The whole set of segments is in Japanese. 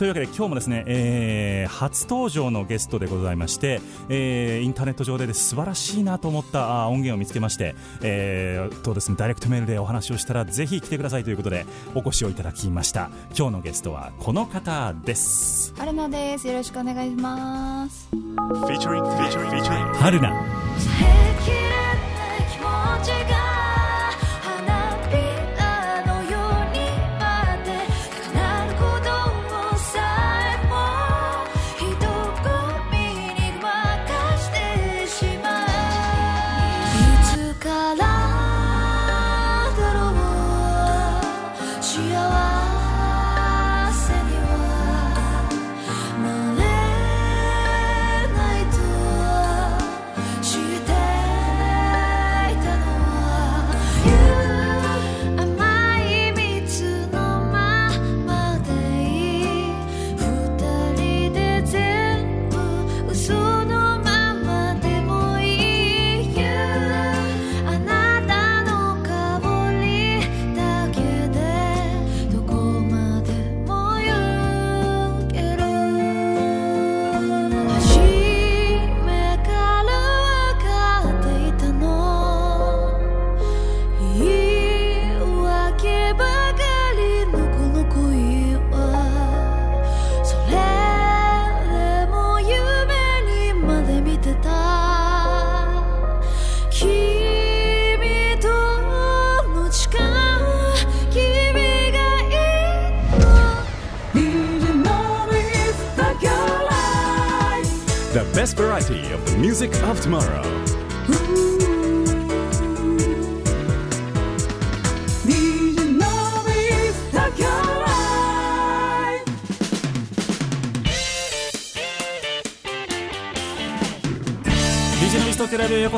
というわけで今日もですね、えー初登場のゲストでございまして、えーインターネット上でです素晴らしいなと思ったあ音源を見つけまして、えーとですね、ダイレクトメールでお話をしたらぜひ来てくださいということでお越しをいただきました今日のゲストはこの方です春菜です。よろしくお願いします。Featuring, featuring, featuring. 春菜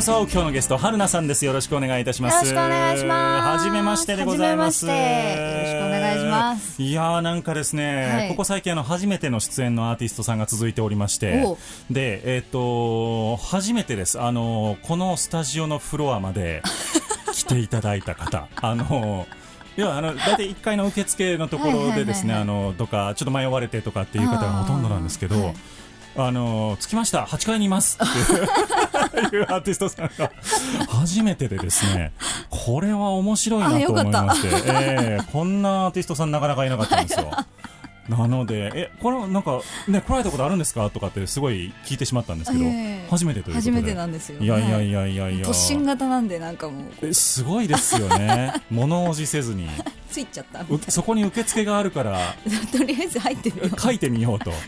トテラビへようこそ今日のゲスト春菜さんです。よろしくお願いいたします。よろしくお願いします。はじめましてでございます。よろしくお願いします。いやーなんかですね、はい。ここ最近あの初めての出演のアーティストさんが続いておりましてでえっ、と初めてです。あのこのスタジオのフロアまで 来ていただいた方。あの要はあの大体1階の受付のところでですね、はいあのとかちょっと迷われてとかっていう方がほとんどなんですけど、あの着きました。8階にいますって いういうアーティストさんが初めてでですねこれは面白いなと思いまして、ええこんなアーティストさんなかなかいなかったんですよ。なので、え、これなんか、ね、来られたことあるんですか？とかってすごい聞いてしまったんですけど、ええ初めてということで。初めてなんですよ。いやいやいや。やいやいや。突進型なんでなんかもうえすごいですよね。物おじせずに。ついちゃったうそこに受付があるから、とりあえず入ってみよう。書いてみようと。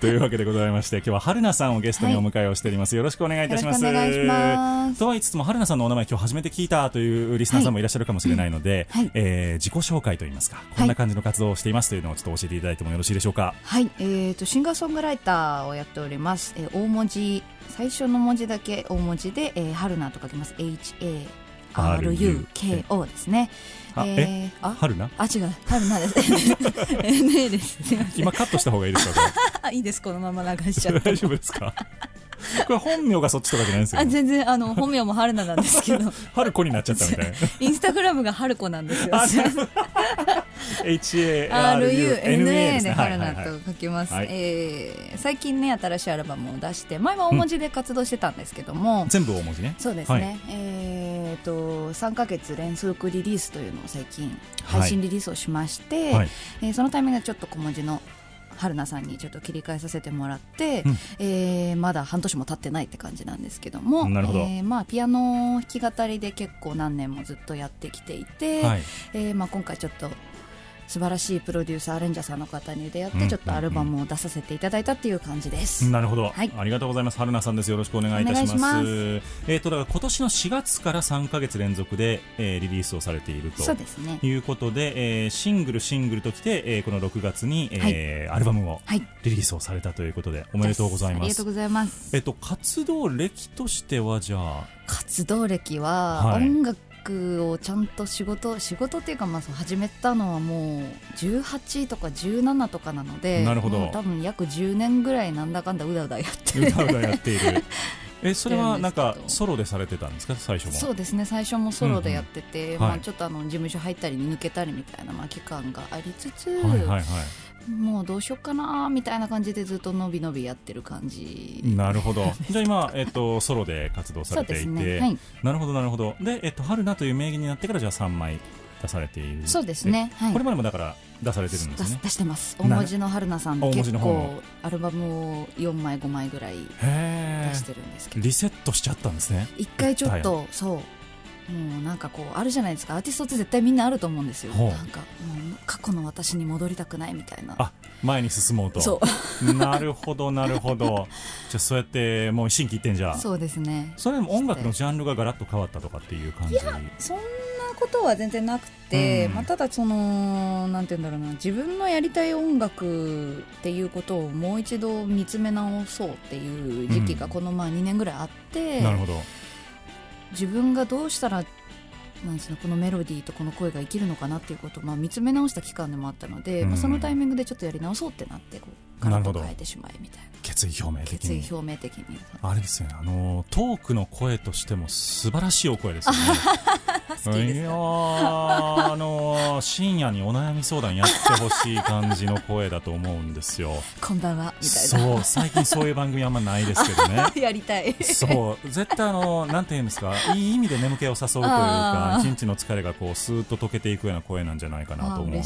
というわけでございまして、今日は春菜さんをゲストにお迎えをしております。よろしくお願いいたします。よろしくお願いしますとは言いつつも、春菜さんのお名前今日初めて聞いたというリスナーさんもいらっしゃるかもしれないので、はいえー自己紹介といいますか、こんな感じの活動をしてい。ますというのをちょっと教えていただいてもよろしいでしょうか。はい、えー、とシンガーソングライターをやっております、えー大文字最初の文字だけ大文字で、えー、春菜と書きます。HARUKO ですね。あえーあ春菜？あ違う。春菜です。NA です今カットした方がいいですか？いいです。このまま流しちゃれって。大丈夫ですか？これ本名がそっちとかじゃないんですよあ。全然あの本名も春菜なんですけど。春子になっちゃったみたいな。インスタグラムが春子なんですよ。あなるほど HARUNA RUNA で春菜と書きます、はい。えー最近ね新しいアルバムを出して前は大文字で活動してたんですけども、全部大文字ね。そうですね、はい。えー、と3ヶ月連続リリースというのを最近はい。配信リリースをしまして、はい。えーそのタイミングでちょっと小文字の春菜さんにちょっと切り替えさせてもらって、うん。えーまだ半年も経ってないって感じなんですけどもなるほど。えーまあ、ピアノ弾き語りで結構何年もずっとやってきていて、はい。えーまあ、今回ちょっと素晴らしいプロデューサーアレンジャーさんの方に出会って、うん。ちょっとアルバムを出させていただいたっていう感じです。なるほど、はい。ありがとうございます。春菜さんです。よろしくお願いいたします。えっ、とだから今年の4月から3か月連続で、えーリリースをされていると。そうですね。いうことで、えーシングルシングルときて、えーこの6月に、えーアルバムをはい。リリースをされたということでおめでとうございます。ありがとうございます。えっと活動歴としてはじゃあ。活動歴ははい。音楽をちゃんと仕事仕事っていうかまあそう始めたのはもう18とか17とかなのでなるほど。多分約10年ぐらいなんだかんだうだうだやって歌うだやっている。えそれはなんかソロでされてたんですか？最初もそうですね最初もソロでやってて、まあ、うんうん。はい。ちょっとあの事務所入ったり抜けたりみたいな、まあ、期間がありつつ、はいはいはいもうどうしようかなみたいな感じでずっと伸び伸びやってる感じ。なるほど。じゃあ今、えっと、ソロで活動されていて、すね。はい。なるほどなるほど。で、えっと、春菜という名義になってからじゃあ3枚出されている。そうですね。はい。えこれまでもだから出されてるんですね。出出してます。大な文字の春菜さん大文字結構アルバムを4枚5枚ぐらいへ出してるんですけえど。リセットしちゃったんですね。一回ちょっとそうもうなんかこうあるじゃないですか。アーティストって絶対みんなあると思うんですよ。なんかもう過去の私に戻りたくないみたいな。あ前に進もうと。そう。なるほどなるほど。じゃあそうやってもう心機一転じゃあ。そうですね。それでも音楽のジャンルがガラッと変わったとかっていう感じ。そんなことは全然なくて、うん。まあ、ただそのなんて言うんだろうな。自分のやりたい音楽っていうことをもう一度見つめ直そうっていう時期がうん。このまあ2年ぐらいあって、なるほど自分がどうしたらなんですかこのメロディーとこの声が生きるのかなっていうことをまあ見つめ直した期間でもあったので、うん。まあ、そのタイミングでちょっとやり直そうってなってこうガラッと変えてしまいみたいな決意表明的に。決意表明的に。あれですよね。あのトークの声としても素晴らしいお声ですよね。いやーあのー深夜にお悩み相談やってほしい感じの声だと思うんですよ。こんばんはみたいそう最近そういう番組あんまないですけどね。な やりたい。そう絶対あのなんて言うんですかいい意味で眠気を誘うというか一日の疲れがこうスーッと溶けていくような声なんじゃないかなと思うので。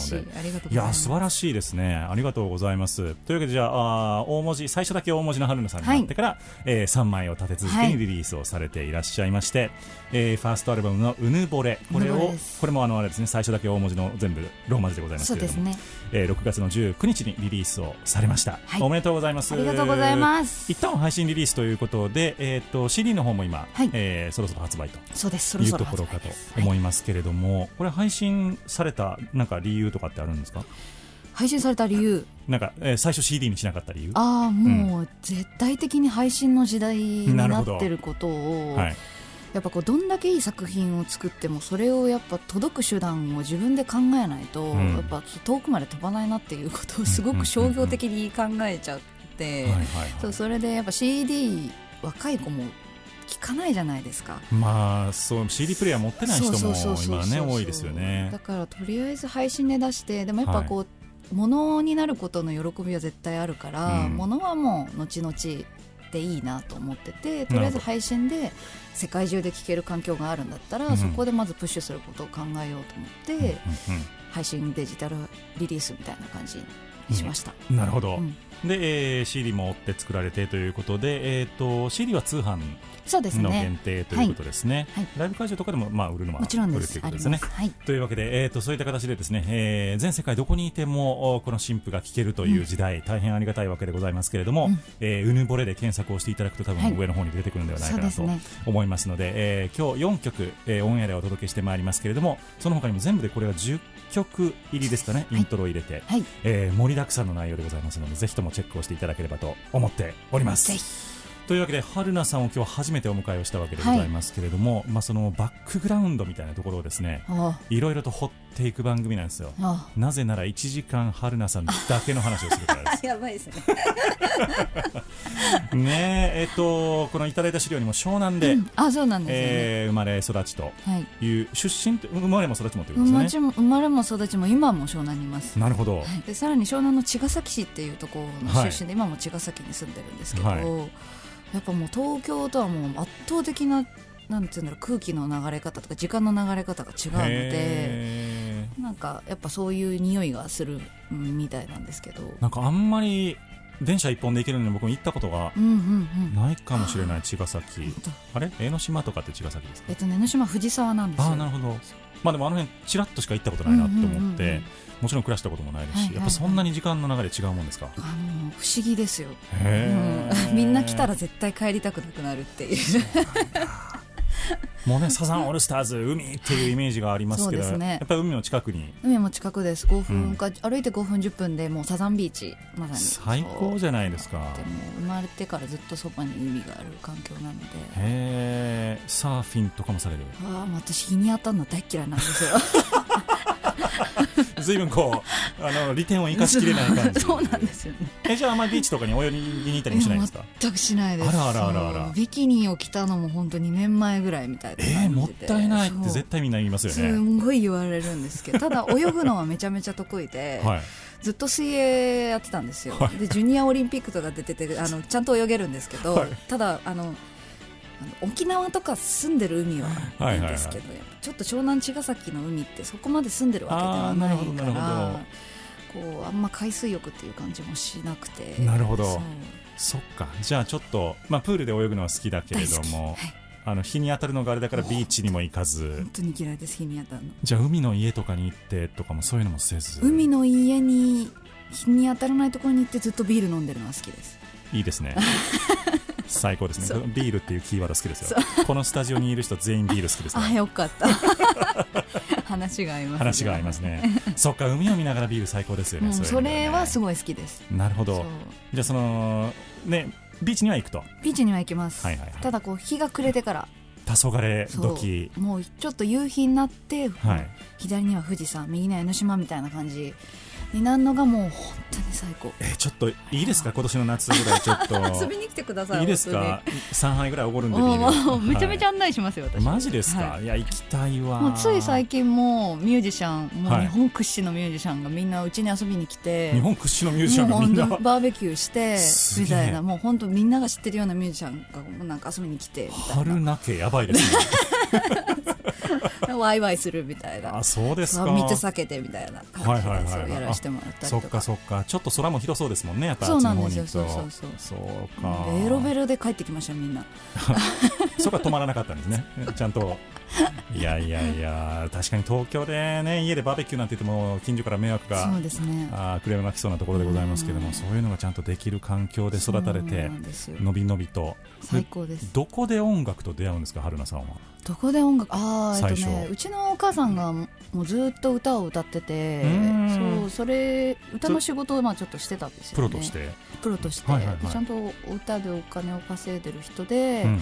い。や素晴らしいですね。ありがとうございます。というわけでじゃあ大文字最初だけ大文字の春菜さんになってから、え3枚を立て続けにリリースをされていらっしゃいまして、えーファーストアルバムの「うぬぼれ」これをこれもあのあれですね最初だけ大文字の全部ローマ字でございますけれども、そうですね。えー6月の19日にリリースをされました、はい。おめでとうございます。ありがとうございます。一旦は配信リリースということで、えー、と CD の方も今、はい。えーそろそろ発売とそうです。そろいうそろところかと思いますけれども、これ配信されたなんか理由とかってあるんですか？配信された理由？なんか、えー最初 CD にしなかった理由？ああもう絶対的に配信の時代になってることを、はい、やっぱこうどんだけいい作品を作ってもそれをやっぱ届く手段を自分で考えないと、うん。やっぱ遠くまで飛ばないなっていうことを すごく商業的に考えちゃって、はいはいそうそれでやっぱ CD 若い子も聞かないじゃないですか。まあそう CD プレイヤー持ってない人も今はね多いですよね。だからとりあえず配信で出してでもやっぱこう、物になることの喜びは絶対あるから、うん。物はもう後々でいいなと思っててとりあえず配信で世界中で聴ける環境があるんだったら、うん。そこでまずプッシュすることを考えようと思って、うんうん配信デジタルリリースみたいな感じにしました、うん。なるほど、うん。で、えー CD も追って作られてということで、えー、と CD は通販そうですの限ね定ということですね、はい。ライブ会場とかでも、まあ、売るのはもちろんで売るというすありことです。ねはい。というわけで、えー、とそういった形でですね、えー全世界どこにいてもおこの新婦が聴けるという時代、大変ありがたいわけでございますけれども、うん。えーうぬぼれで検索をしていただくと多はい。分上の方に出てくるのではないかなと思いますので、えー今日4曲、えーオンエアでお届けしてまいりますけれどもその他にも全部でこれは10曲入りですかね、はい。イントロを入れて、はい。えー盛りだくさんの内容でございますのでぜひともチェックをしていただければと思っております。というわけで春菜さんを今日初めてお迎えをしたわけでございますけれども、まあ、そのバックグラウンドみたいなところをですねあいろいろと掘っていく番組なんですよ。あ。なぜなら1時間春菜さんだけの話をするからです。やばいですね。ねええっとこのいただいた資料にも湘南で、あそうなんですよね、えー生まれ育ちとはい。いう出身って生まれも育ちもということですね。れも生まれも育ちも今も湘南にいます。なるほど、はい。でさらに湘南の茅ヶ崎市っていうところのはい出身で、今も茅ヶ崎に住んでるんですけど、はい。やっぱもう東京とはもう圧倒的ななんていうんだろう空気の流れ方とか時間の流れ方が違うのでへなんかやっぱそういう匂いがするうんみたいなんですけど。なんかあんまり電車一本で行けるのに僕も行ったことがうんうんうん。ないかもしれない茅ヶ崎。あれ？江ノ島とかって茅ヶ崎ですか？えっとね江ノ島藤沢なんですよ。ああなるほど。まあでもあの辺ちらっとしか行ったことないなと思って、うんうんうん。うんもちろん暮らしたこともないですし、はいはいはい。やっぱそんなに時間の流れ違うもんですか？あの不思議ですよ、うん。みんな来たら絶対帰りたくなくなるっていうもうねサザンオールスターズ海っていうイメージがありますけどね。やっぱり海の近くに。海も近くです。5分か、歩いて5分10分でもうサザンビーチまさに。最高じゃないですか。でも生まれてからずっとそばに海がある環境なので。へえサーフィンとかもされる。ああ私日に当たるの大っ嫌いなんですよ 随分こうあの利点を生かしきれない感じ。そうなんですよね。えじゃああんまりビーチとかに泳ぎに行ったりもしないんですか？全くしないです。あらあらあらあら。ビキニを着たのも本当2年前ぐらいみたいなえー、もったいないって絶対みんな言いますよすねんごい言われるんですけどただ泳ぐのはめちゃめちゃ得意で、はい。ずっと水泳やってたんですよ、はい。でジュニアオリンピックとか出ててあのちゃんと泳げるんですけど、はい。ただあの沖縄とか住んでる海はいいんですけど、ちょっと湘南茅ヶ崎の海ってそこまで住んでるわけではないかるらこうあんま海水浴っていう感じもしなくて。なるほど。そっか。じゃあちょっと、まあ、プールで泳ぐのは好きだけれども、あの日に当たるのがあれだからビーチにも行かず。本当に嫌いです日に当たるの。じゃあ海の家とかに行ってとかもそういうのもせず。海の家に日に当たらないところに行ってずっとビール飲んでるのが好きです。いいですね 最高ですね。ビールっていうキーワード好きですよ。このスタジオにいる人全員ビール好きですね。あよかった。話が合いますね。話が合いますね。そっか海を見ながらビール最高ですよね、うん、それはすごい好きです。なるほど。じゃあそのねビーチには行くと？ビーチには行きます、はいはいはい。ただこう日が暮れてから。黄昏時。もうちょっと夕日になって、はい。左には富士山右には江ノ島みたいな感じになるのがもう本当に最高。えーちょっといいですか？今年の夏ぐらいちょっと。遊びに来てくださいいいですか？3杯ぐらいおごるんでビもール。うめちゃめちゃは案内しますよ、い私。マジですか、、はい。や行きたいわもうつい最近もミュージシャンもうはい。日本屈指のミュージシャンがみんなうちに遊びに来て、日本屈指のミュージシャンがみんな。バーベキューしてみたいなもう本当みんなが知ってるようなミュージシャンがなんか遊びに来てみたい春なけやばいですね。な ワイワイするみたいな。あそうですか。水避けてみたいな感じではいはいやらせてもらったりそっとかかそっか。ちょっと空も広そうですもんねやっぱそうなんですよそうそうそうそう。か。ベロベロで帰ってきましたみんな。そこは止まらなかったんですね。ちゃんと。いやいやいや確かに東京でね家でバーベキューなんて言っても近所から迷惑がそうですね。あークレームが来そうなところでございますけどもうんそういうのがちゃんとできる環境で育たれてのびのびと。最高です。どこで音楽と出会うんですか春菜さんは？どこで音楽ああえっとねうちのお母さんがもうずっと歌を歌っててうん。そうそれ歌の仕事をまあちょっとしてたんですよ、ね、プロとして、プロとして、はいはいはい。でちゃんと歌でお金を稼いでる人で、うん。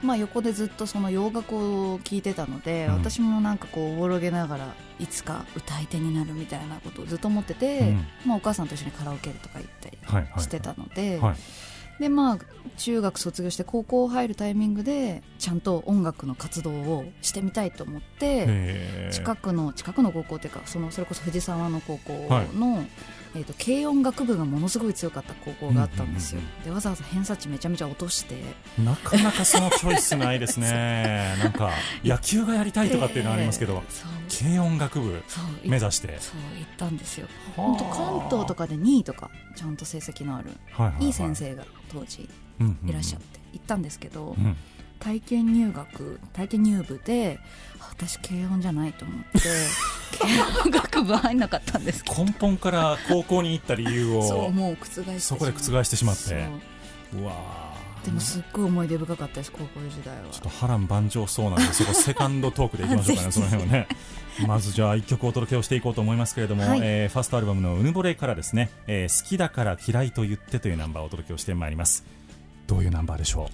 まあ、横でずっとその洋楽を聴いてたので、うん。私もなんかこうおぼろげながらいつか歌い手になるみたいなことをずっと思ってて、うん。まあ、お母さんと一緒にカラオケとか行ったりはいはい。してたので、はいでまあ中学卒業して高校入るタイミングでちゃんと音楽の活動をしてみたいと思って近くの近くの高校っていうかそのそれこそ藤沢の高校はい。の、えー、と軽音楽部がものすごい強かった高校があったんですよ、でわざわざ偏差値めちゃめちゃ落として。なかなかそのチョイスないですね。なんか野球がやりたいとかっていうのはありますけど、そう軽音楽部目指して。そう行ったんですよ。はあ。本当関東とかで2位とかちゃんと成績のあるはいはい先生が当時いらっしゃって行ったんですけど、うん。体験入学体験入部であ私軽音じゃないと思って 軽音楽部入んなかったんですけど。根本から高校に行った理由をそうもう覆してそこで覆してしまって。そう。うわー。でもすっごい思い出深かったです高校時代は。ちょっと波乱万丈そうなんでそこ セカンドトークでいきましょうかねその辺はね。まずじゃあ一曲お届けをしていこうと思いますけれども、はい。えーファーストアルバムの「うぬぼれ」からですね、えー好きだから嫌いと言って」というナンバーをお届けをしてまいります。どういうナンバーでしょ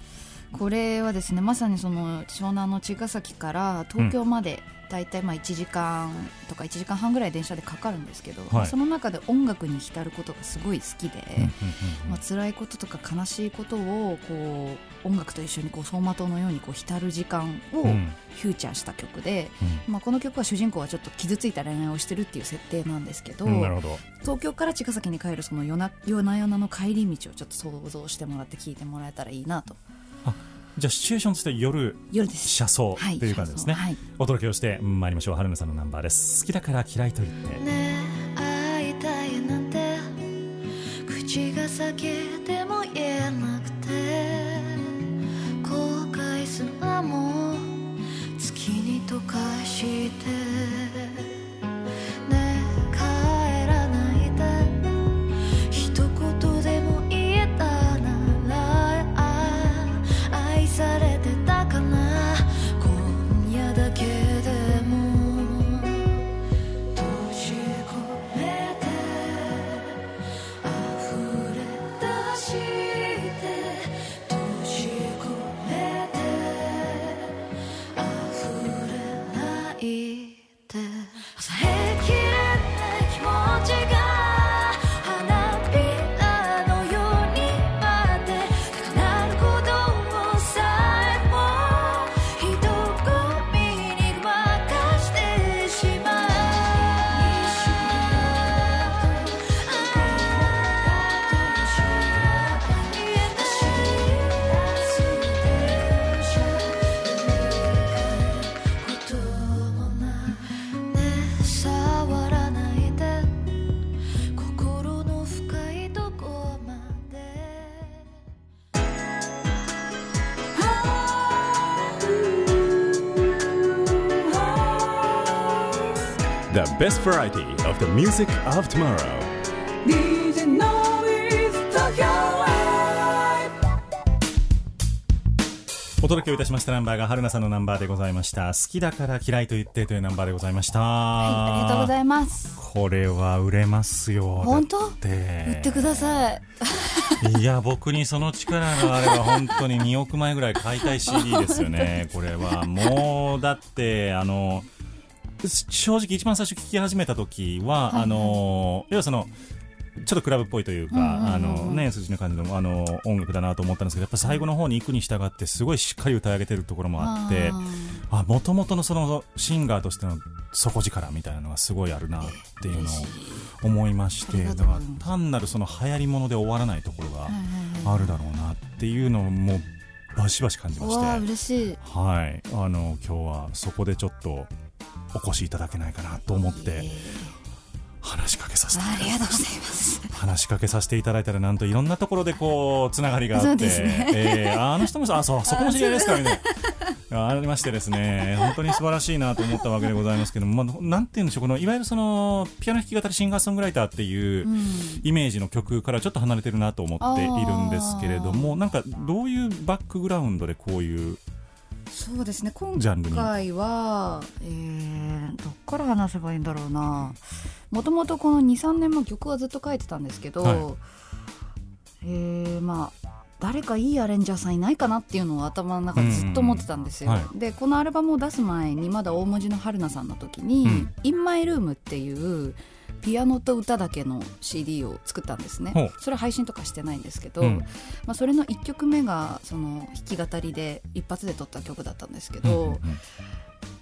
これはですねまさにその湘南の茅ヶ崎から東京まで大体まあ1時間とか1時間半ぐらい電車でかかるんですけど、まあその中で音楽に浸ることがすごい好きで、まあ辛いこととか悲しいことをこう音楽と一緒にこう走馬灯のようにこう浸る時間をフューチャーした曲で、うん。まあ、この曲は主人公はちょっと傷ついた恋愛をしてるっていう設定なんですけど、うんど。東京から茅ヶ崎に帰るその夜な夜な夜なの帰り道をちょっと想像してもらって聞いてもらえたらいいなとじゃあシチュエーションとして夜夜です。車窓はい。という感じですね、はい。お届けをしてまいりましょう。春菜さんのナンバーです。好きだから嫌いと言って。ねえ会いたいなんて。口が裂けても言えなくて。後悔すらも月に溶かして variety of the music of tomorrow. お届けをいたしましたナンバーが春菜さんのナンバーでございました。好きだから嫌いと言ってというナンバーでございました。はい、ありがとうございます。これは売れますよ本当？だって。売ってください。いや僕にその力があれば本当に2億枚ぐらい買いたい CD ですよね。これは。もうだってあの正直一番最初聞き始めた時は、はいはい。あの要はそのちょっとクラブっぽいというか、うんうんうんうん。あのね、筋の感じのあの音楽だなと思ったんですけど、やっぱ最後の方に行くに従って、すごいしっかり歌い上げてるところもあって、あ、もともとのそのシンガーとしての底力みたいなのがすごいあるなっていうのを思いまして、だから単なるその流行り物で終わらないところがあるだろうなっていうのをもうバシバシ感じまして、嬉しい。はい、あの今日はそこでちょっとお越しいただけないかなと思って話しかけさせていただきまありがとうございす。ます。話しかけさせていただいたらなんといろんなところでこうつながりがあって、ね。えーああの人もあそう そこも知り合いですかみたいなありましてですね。本当に素晴らしいなと思ったわけでございますけども、まあ、なんて言うんでしょうこのいわゆるそのピアノ弾き語りシンガーソングライターっていううん。イメージの曲からちょっと離れてるなと思っているんですけれどもなんかどういうバックグラウンドでこういうそうですね。今回は、えー、どっから話せばいいんだろうな。もともとこの23年も曲はずっと書いてたんですけど、はい。えーまあ誰かいいアレンジャーさんいないかなっていうのを頭の中でずっと思ってたんですよ、うん。うんはでこのアルバムを出す前にまだ大文字の春菜さんの時に「うん。In My Room」っていうピアノと歌だけの CD を作ったんですね。それは配信とかしてないんですけど、うん。まあ、それの1曲目がその弾き語りで一発で撮った曲だったんですけうんうんど、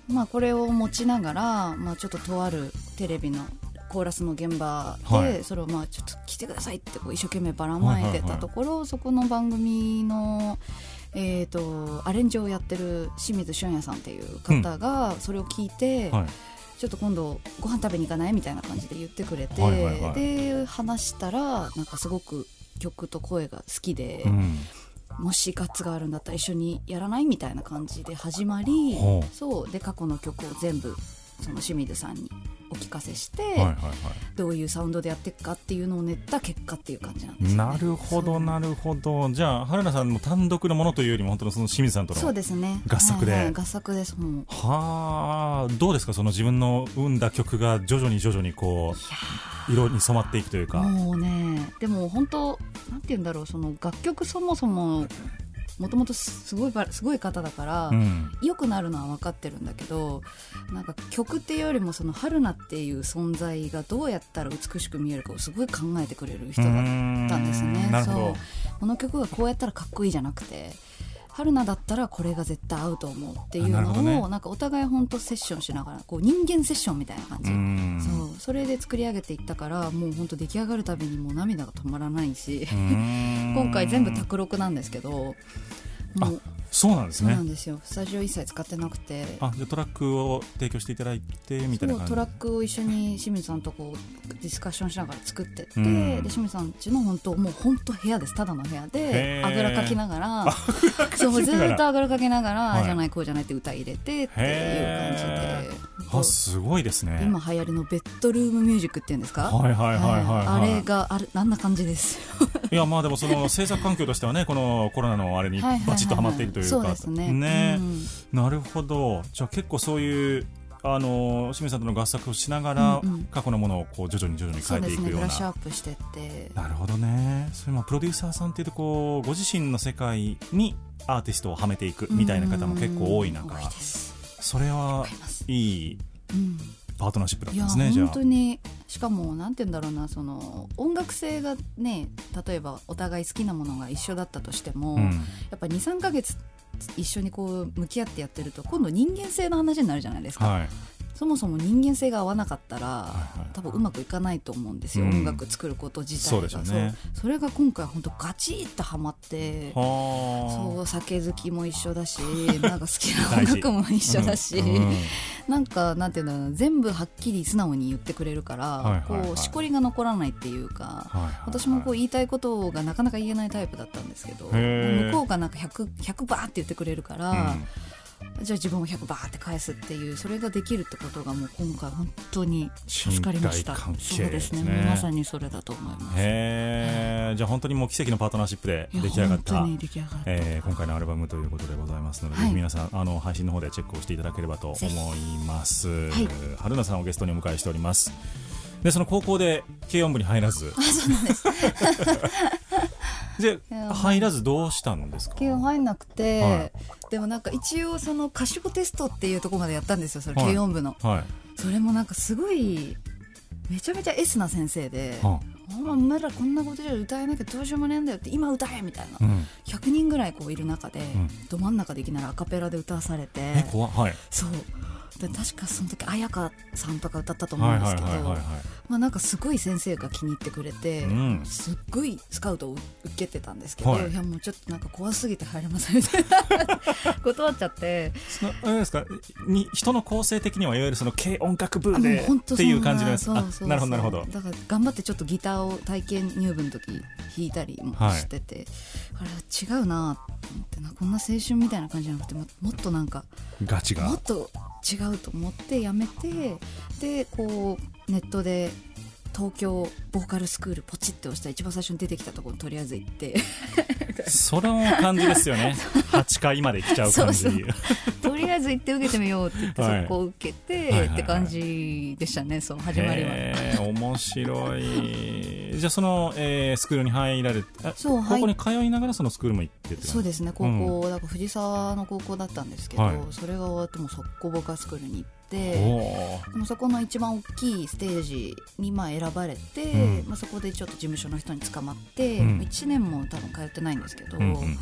まあ、これを持ちながら、まあ、ちょっととあるテレビのコーラスの現場で、はい。それをまあちょっと来てくださいってこう一生懸命ばらまいてたところ、そこの番組の、えー、とアレンジをやってる清水俊也さんっていう方がそれを聞いて、はいちょっと今度ご飯食べに行かない？みたいな感じで言ってくれて、はいはいはい。で話したらなんかすごく曲と声が好きで。うん。もしガッツがあるんだったら一緒にやらない？みたいな感じで始まりそう。で過去の曲を全部その清水さんにお聞かせして、はいはいはい。どういうサウンドでやっていくかっていうのを練った結果っていう感じなんですよ、ね、なるほどなるほど。じゃあ春菜さんの単独のものというよりも本当のその清水さんとのそうですね。合作で。はいはい合作ですはあどうですかその自分の生んだ曲が徐々に徐々にこう色に染まっていくというか。もうねでも本当なんて言うんだろうその楽曲そもそももともとすごいばすごい方だから、うん。良くなるのは分かってるんだけどなんか曲っていうよりもその春菜っていう存在がどうやったら美しく見えるかをすごい考えてくれる人だったんですね。そう。この曲がこうやったらかっこいいじゃなくて春菜だったらこれが絶対合うと思うっていうのをね。なんかお互い本当セッションしながらこう人間セッションみたいな感じ。うん。そうそれで作り上げていったからもう本当出来上がるたびにもう涙が止まらないし。うん。今回全部卓録なんですけどもうそうなんですね。そうなんですよ。スタジオ一切使ってなくて。あでトラックを提供していただいてみたいなトラックを一緒に清水さんとこうディスカッションしながら作ってって、うん。で清水さんちの本当もう本当部屋です。ただの部屋へでー。あぐらかきながら。そうずーっとあぐらかきながら、はい。じゃないこうじゃないって歌入れてっていう感じへであすごいですね。今流行りのベッドルームミュージックっていうんですか？はいはいはいはいはいあれがあるあんな感じですいやまあでもその制作環境としてはねこのコロナのあれにバチッとはまっているというかそうですね。ね。うん。なるほど。じゃあ結構そういうあの清水さんとの合作をしながら、うんうん。過去のものをこう徐々に徐々に変えていくような。ラッシュアップしてって。なるほどね。それもプロデューサーさんっていうとこうご自身の世界にアーティストをはめていくみたいな方も結構多い中。それはいいうんパートナーシップだったんですねじゃ本当にしかもなんて言うんだろうなその音楽性がね例えばお互い好きなものが一緒だったとしても、あ、うん、やっぱ23か月一緒にこう向き合ってやってると今度人間性の話になるじゃないですか、はい。そもそも人間性が合わなかったら、はいはい。多分うまくいかないと思うんですよ、うん。音楽作ること自体が。そうね。それが今回本当ガチッとハマってはそう酒好きも一緒だし なんか好きな音楽も一緒だし、うんうん。なんかなんていうんだろうな全部はっきり素直に言ってくれるから、はいはいはい。こうしこりが残らないっていうか、はいはいはい。私もこう言いたいことがなかなか言えないタイプだったんですけど向こうがなんか 100, 100バーって言ってくれるから、うんじゃあ自分も100バーって返すっていうそれができるってことがもう今回本当に助かりました。信頼関係そうですね。まさにそれだと思います。へえじゃあ本当にもう奇跡のパートナーシップで出来上がった本えー今回のアルバムということでございますので、はい。皆さんあの配信の方でチェックをしていただければと思います、い。春菜さんをゲストにお迎えしております。でその高校で軽音部に入らず。でい や入らずどうしたんですか？軽音入んなくて、はい。でもなんか一応その歌唱テストっていうところまでやったんですよそれはい。軽音部の、はい、それもなんかすごいめちゃめちゃ S な先生で、はお前お前らこんなことじゃ歌えなきゃどうしようもねえんだよって今歌えみたいな、うん、100人ぐらいこういる中で、ん。ど真ん中でいきなりアカペラで歌わされて。え怖っはい。そうで確かその時綾香さんとか歌ったと思うはいんですけどはいはいはいはいまあなんかすごい先生が気に入ってくれて、うん。すっごいスカウトを受けてたんですけど、はい。い、やもうちょっとなんか怖すぎて入れませんみたいな。断っちゃって。そのあれですか？に人の構成的にはいわゆるその軽音楽部でっていう感じのやつ。そうそうなるほどなるほど。だから頑張ってちょっとギターを体験入部の時弾いたりもしてて、あれ違うなと思ってなこんな青春みたいな感じじゃなくてももっとなんかガチが。もっと違うと思ってやめてでこうネットで東京ボーカルスクールポチって押した一番最初に出てきたところにとりあえず行って。その感じですよね。8回まで来ちゃう感じとりあえず行って受けてみようって言って、はい。そこを受けて、はいはいはい。って感じでしたね。そう始まりは。へー面白い。じゃあその、えースクールに入られてあそう高校に通いながらそのスクールも行ってってそうですね。高校、だから藤沢の高校だったんですけど、はい。それが終わっても速攻ボーカルスクールに行っておー。でもそこの一番大きいステージにまあ選ばれて、うん。まあ、そこでちょっと事務所の人に捕まって、うん。1年も多分通ってないんですけど、うんうんうん。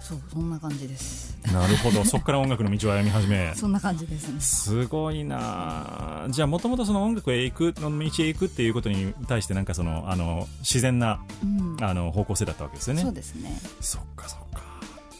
そうそんな感じです。なるほど。そこから音楽の道を歩み始め。そんな感じですね。すごいな。あじゃあもともとその音楽へ行くの道へ行くっていうことに対してなんかそのあの自然なうん。あの方向性だったわけですよね。そうですね。そっかそっか。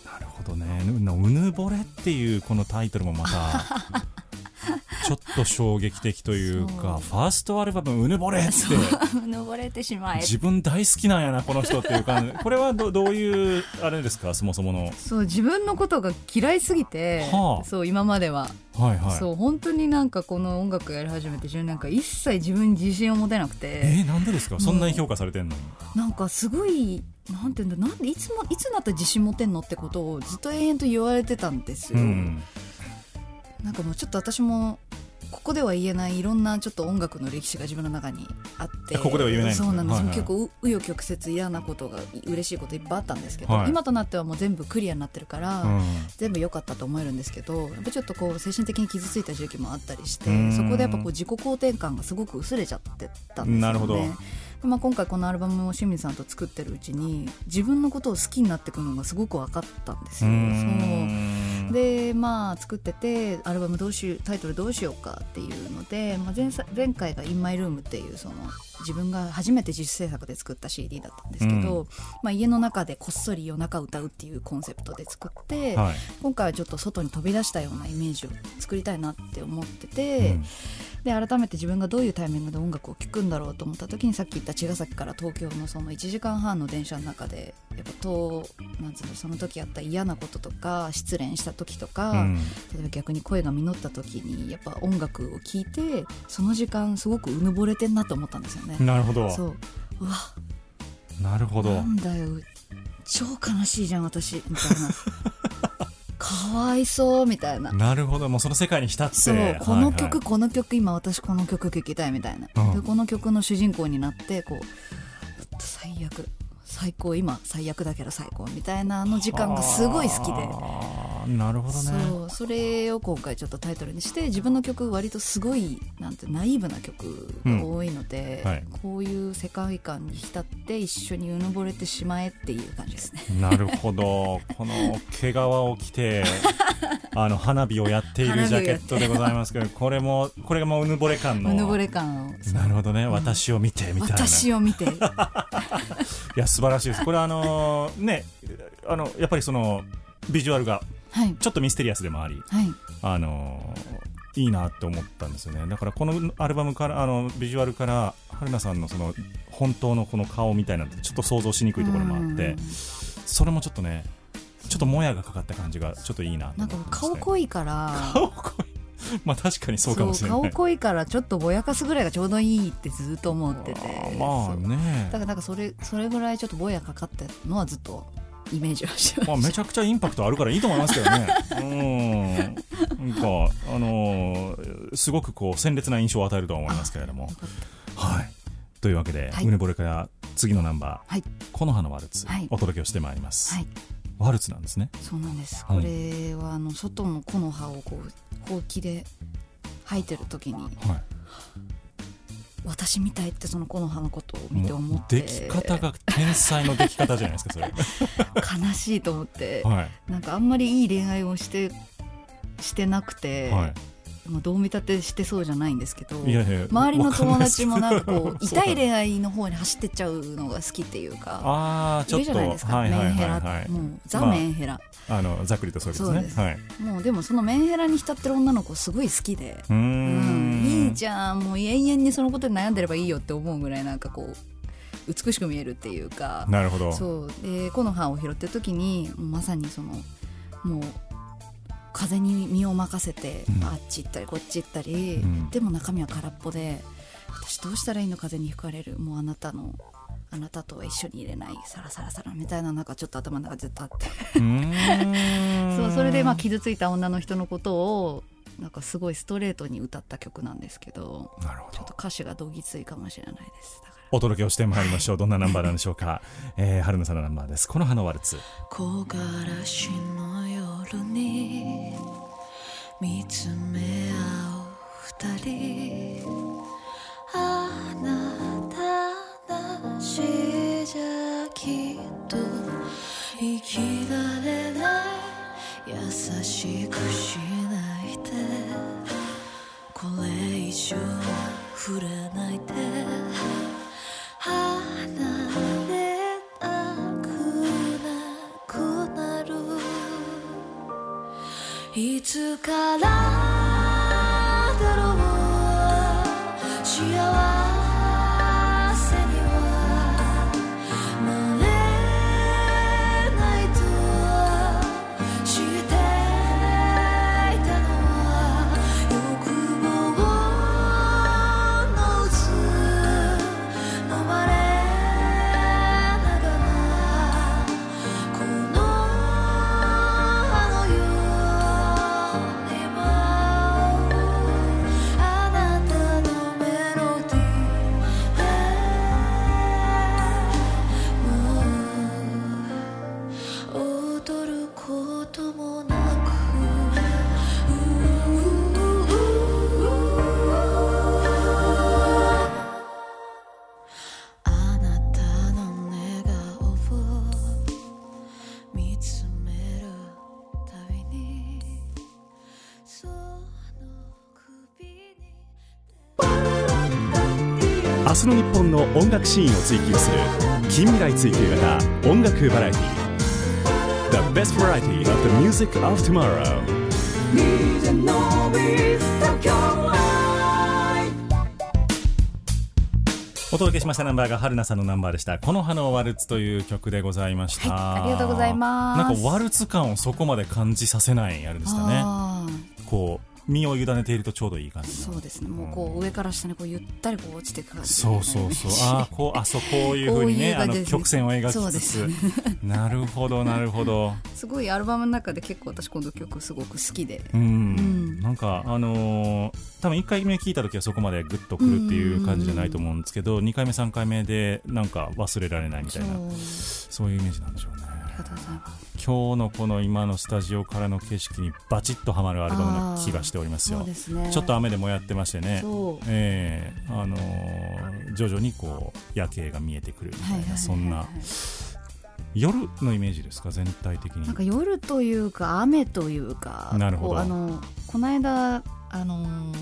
なるほどね「ううぬぼれ」っていうこのタイトルもまた ちょっと衝撃的というかファーストアルバム「うぬぼれ」って。登れてしまえ。自分大好きなんやなこの人っていう感じ。これはどどういうあれですか？そもそもの。そう自分のことが嫌いすぎて、はあ。そう今までは、はいはい。そう本当になんかこの音楽やり始めて10年間一切自分に自信を持てなくて。えー、なんでですか？そんなに評価されてんの？になんかすごいなんていうんだなんでいつもいつになったら自信持てんのってことをずっと永遠と言われてたんですよ、うんなんかもうちょっと私もここでは言えないいろんなちょっと音楽の歴史が自分の中にあってここでは言えないね。そうなんです、はいはい結構う紆余曲折嫌なことが嬉しいこといっぱいあったんですけど、はい今となってはもう全部クリアになってるから、うん。全部良かったと思えるんですけどやっぱちょっとこう精神的に傷ついた時期もあったりしてうん。そこでやっぱこう自己肯定感がすごく薄れちゃってたんですよね。なるほど。でまあ、今回このアルバムを清水さんと作ってるうちに自分のことを好きになっていくのがすごく分かったんですうよ。そうんでまあ作っててアルバムどうしようタイトルどうしようかっていうので、まあ、前さ前回が「In My Room」っていうその自分が初めて自主制作で作った CD だったんですけど、まあ、家の中でこっそり夜中歌うっていうコンセプトで作って、はい。今回はちょっと外に飛び出したようなイメージを作りたいなって思ってて、うん。で改めて自分がどういうタイミングで音楽を聴くんだろうと思った時にさっき言った茅ヶ崎から東京のその1時間半の電車の中でやっぱとなんつうのその時あった嫌なこととか失恋した時とか、うん。例えば逆に声が実った時にやっぱ音楽を聴いてその時間すごくうぬぼれてんなと思ったんですよね。なるほど。そう。うわ。なるほど。なんだよ超悲しいじゃん私。みたいな。かわいそうみたいな。なるほど。もうその世界に浸って。そう。この曲、はいはい。この曲今私この曲聴きたいみたいな、うん。でこの曲の主人公になってこう最悪最高今最悪だけど最高みたいなあの時間がすごい好きで。なるほどね。そうそれを今回ちょっとタイトルにして自分の曲割とすごいなんてナイーブな曲が多いので、うん。はい。こういう世界観に浸って一緒にうぬぼれてしまえっていう感じですね。なるほど。この毛皮を着て あの花火をやっているジャケットでございますけどこれもこれがもううぬぼれ感の。うぬぼれ感を。なるほどね、私を見てみたいな。私を見て。いや素晴らしいです。これあのー ねあのやっぱりそのビジュアルがはい。ちょっとミステリアスでもありはい。あのーいいなって思ったんですよね。だからこのアルバムからあのビジュアルから春菜さんのその本当のこの顔みたいなのってちょっと想像しにくいところもあってうん。それもちょっとねちょっともやがかかった感じがちょっといいなとなんか顔濃いから。顔濃い まあ確かにそうかもしれない顔濃いからちょっとぼやかすぐらいがちょうどいいってずっと思っててまあねだからなんかそれそれぐらいちょっとぼやかかったのはずっとイメージはしてままあ、しめちゃくちゃインパクトあるからいいと思いますけどね。うん。なんか、あのーすごくこう、鮮烈な印象を与えるとは思いますけれども。はい。というわけで、はいうぬぼれから次のナンバー、はい木の葉のワルツ、はいお届けをしてまいります。はいワルツなんですね。そうなんですうんこれはあの外の木の葉をこうほうきで吐いてる時にはい。私みたいってその木の葉のことを見て思って出来方が天才の出来方じゃないですか、それ。悲しいと思ってはい。なんかあんまりいい恋愛をしてしてなくて、はい。まあ、どう見立てしてそうじゃないんですけど周りの友達もなんかこう 痛い恋愛の方に走ってっちゃうのが好きっていうかああ、ちょっと、いるじゃないですか、はいはいメンヘラ。もうザ・まあメンヘラ、あの、ざっくりとそうですね。そうですはい。もうでもそのメンヘラに浸ってる女の子すごい好きで、うんん。いいじゃんもう永遠にそのことで悩んでればいいよって思うぐらいなんかこう美しく見えるっていうかなるほど。そうで木の葉を拾ってる時にまさにそのもう風に身を任せて、うん。あっち行ったりこっち行ったり、うん。でも中身は空っぽで私どうしたらいいの風に吹かれる？もうあなたのあなたとは一緒にいれないサラサラサラみたいななんかちょっと頭の中ずっとあって。そうそれでまあ傷ついた女の人のことをなんかすごいストレートに歌った曲なんですけどなるほど。ちょっと歌詞がどぎついかもしれないです。だから。お届けをしてまいりましょう。どんなナンバーなんでしょうか、えー、春菜さんのナンバーです。この葉のワルツ。木枯らしのに見つめ合う二人あなたなしじゃきっと生きられない優しくしないでこれ以上触れないで離つからだろう。幸せ日の日本の音楽シーンを追求する近未来追求型音楽バラエティ The best variety of the music of tomorrow. お届けしましたナンバーが春菜さんのナンバーでした「この葉のワルツ」という曲でございました、はいありがとうございます。なんかワルツ感をそこまで感じさせないあれでしたね。こう身を委ねているとちょうどいい感じのそうですね。もうこう上から下にこうゆったりこう落ちていく感じそうそうそう。ああこうあそうこういうふうにね あの曲線を描きつつ、ですよね。なるほどなるほど。すごいアルバムの中で結構私この曲すごく好きで。うん、ん。なんかあのー多分1回目聞いた時はそこまでグッとくるっていう感じじゃないと思うんですけど、2回目3回目でなんか忘れられないみたそいう。なそういうイメージなんでしょうね。ありがとうございます今日のこの今のスタジオからの景色にバチッとはまるアルバムな気がしておりますよ。ね。ちょっと雨でもやってましてね。ええあのー徐々にこう夜景が見えてくるみたいな、はいはいはいはい。そんな夜のイメージですか全体的に。なんか夜というか雨というかなるほど。あのこの間あのー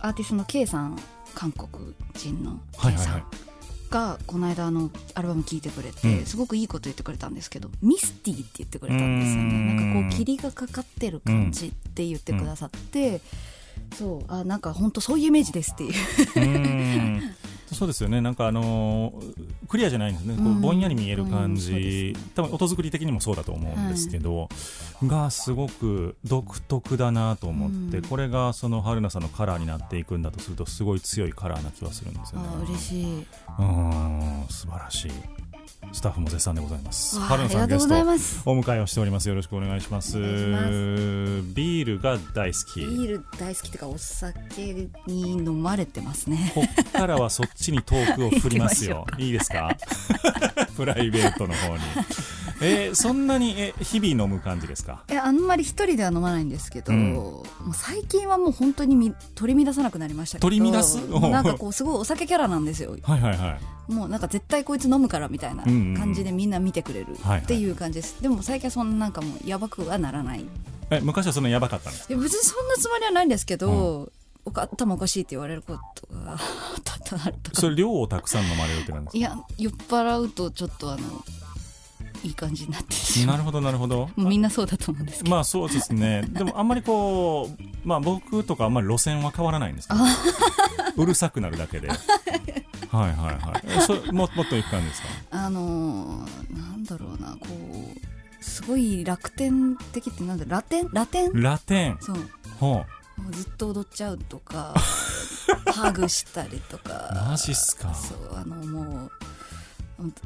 アーティストの K さん韓国人のはい K さん。はいはいがこの間あのアルバム聴いてくれて、うん。すごくいいこと言ってくれたんですけどミスティって言ってくれたんですよね。うん。なんかこう霧がかかってる感じって言ってくださって、そうあなんか本当そういうイメージですっていうそうですよね。なんかあのークリアじゃないんですね、こううん。ぼんやり見える感うんそうでじ、多分音作り的にもそうだと思うんですけど、がすごく独特だなと思って、うん。これがその春菜さんのカラーになっていくんだとするとすごい強いカラーな気はするんですよね。あ嬉しい。うん素晴らしいスタッフも絶賛でございます。春菜さんゲストお迎えをしております。よろしくお願いします。ビールが大好き。ビール大好きっていうかお酒に飲まれてますね。こっからはそっちにトークを振りますよ。いいですか？プライベートの方に。えーそんなにえ日々飲む感じですか？いやあんまり一人では飲まないんですけど、うん。もう最近はもう本当にみ取り乱さなくなりましたけど取り乱す？なんかこうすごいお酒キャラなんですよ。はいはいはい。もうなんか絶対こいつ飲むからみたいなうんうんうん感じでみんな見てくれるっていう感じです、でも最近はそんななんかもうやばくはならない。いえ昔はそんなやばかったんですか？や別にそんなつもりはないんですけど、おか頭おかしいって言われることが多々あるとかそれ量をたくさん飲まれるってなんですいや酔っ払うとちょっとあのいい感じになってしまうかなるほどなるほど。みんなそうだと思うんですけど、まあそうですね。でもあんまりこう、まあ僕とかあんまり路線は変わらないんですけど、うるさくなるだけで。はいはいはい。えそももっといく感じですか？あのーなんだろうなこうすごい楽天的ってなんだラテン？ラテン？ラテン。そうほもうずっと踊っちゃうとかハグしたりとう。か マジっすか。そうあのもううん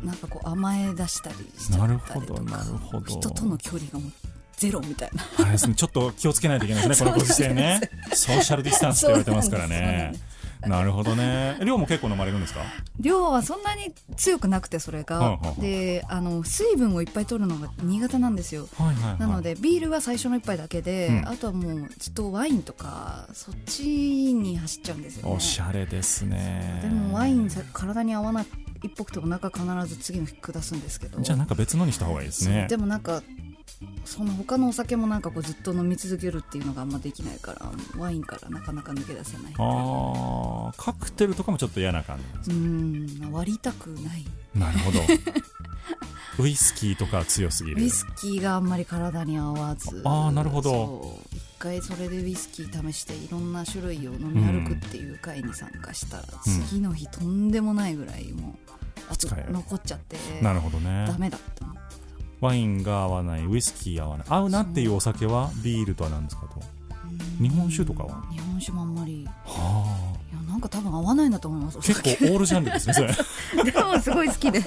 なんかこう甘え出したりしちゃったりとかほどなるほど。人との距離がもうゼロみたいなちょっと気をつけないといけないですね、このご時世ね。ソーシャルディスタンスって言われてますからね。なるほどね。量も結構飲まれるんですか？量はそんなに強くなくてそれが、はいはであの水分をいっぱい取るのが新潟なんですよはいはい、はい。なのでビールは最初の一杯だけで、うんあとはもうずっとワインとかそっちに走っちゃうんですよねおしゃれですね。でもワインさ体に合わないっぽくてお腹必ず次の日下すんですけど。じゃあなんか別のにした方がいいですね。でもなんかその他のお酒もなんかこうずっと飲み続けるっていうのがあんまできないからワインからなかなか抜け出せないああ、カクテルとかもちょっと嫌な感じうん割りたくない。なるほど。ウイスキーとか強すぎる。ウイスキーがあんまり体に合わず。あーなるほど回それでウイスキー試していろんな種類を飲み歩くっていう会に参加したら、次の日とんでもないぐらいもうあと疲れる残っちゃってなるほどねダ。メだって思ってワインが合わない、ウイスキー合わない。合うなっていうお酒はビールとは何ですかと。日本酒とかは？日本酒もあんまりいはやなんか多分合わないんだと思います。結酒構オールジャンルですね、それ。でもすごい好きで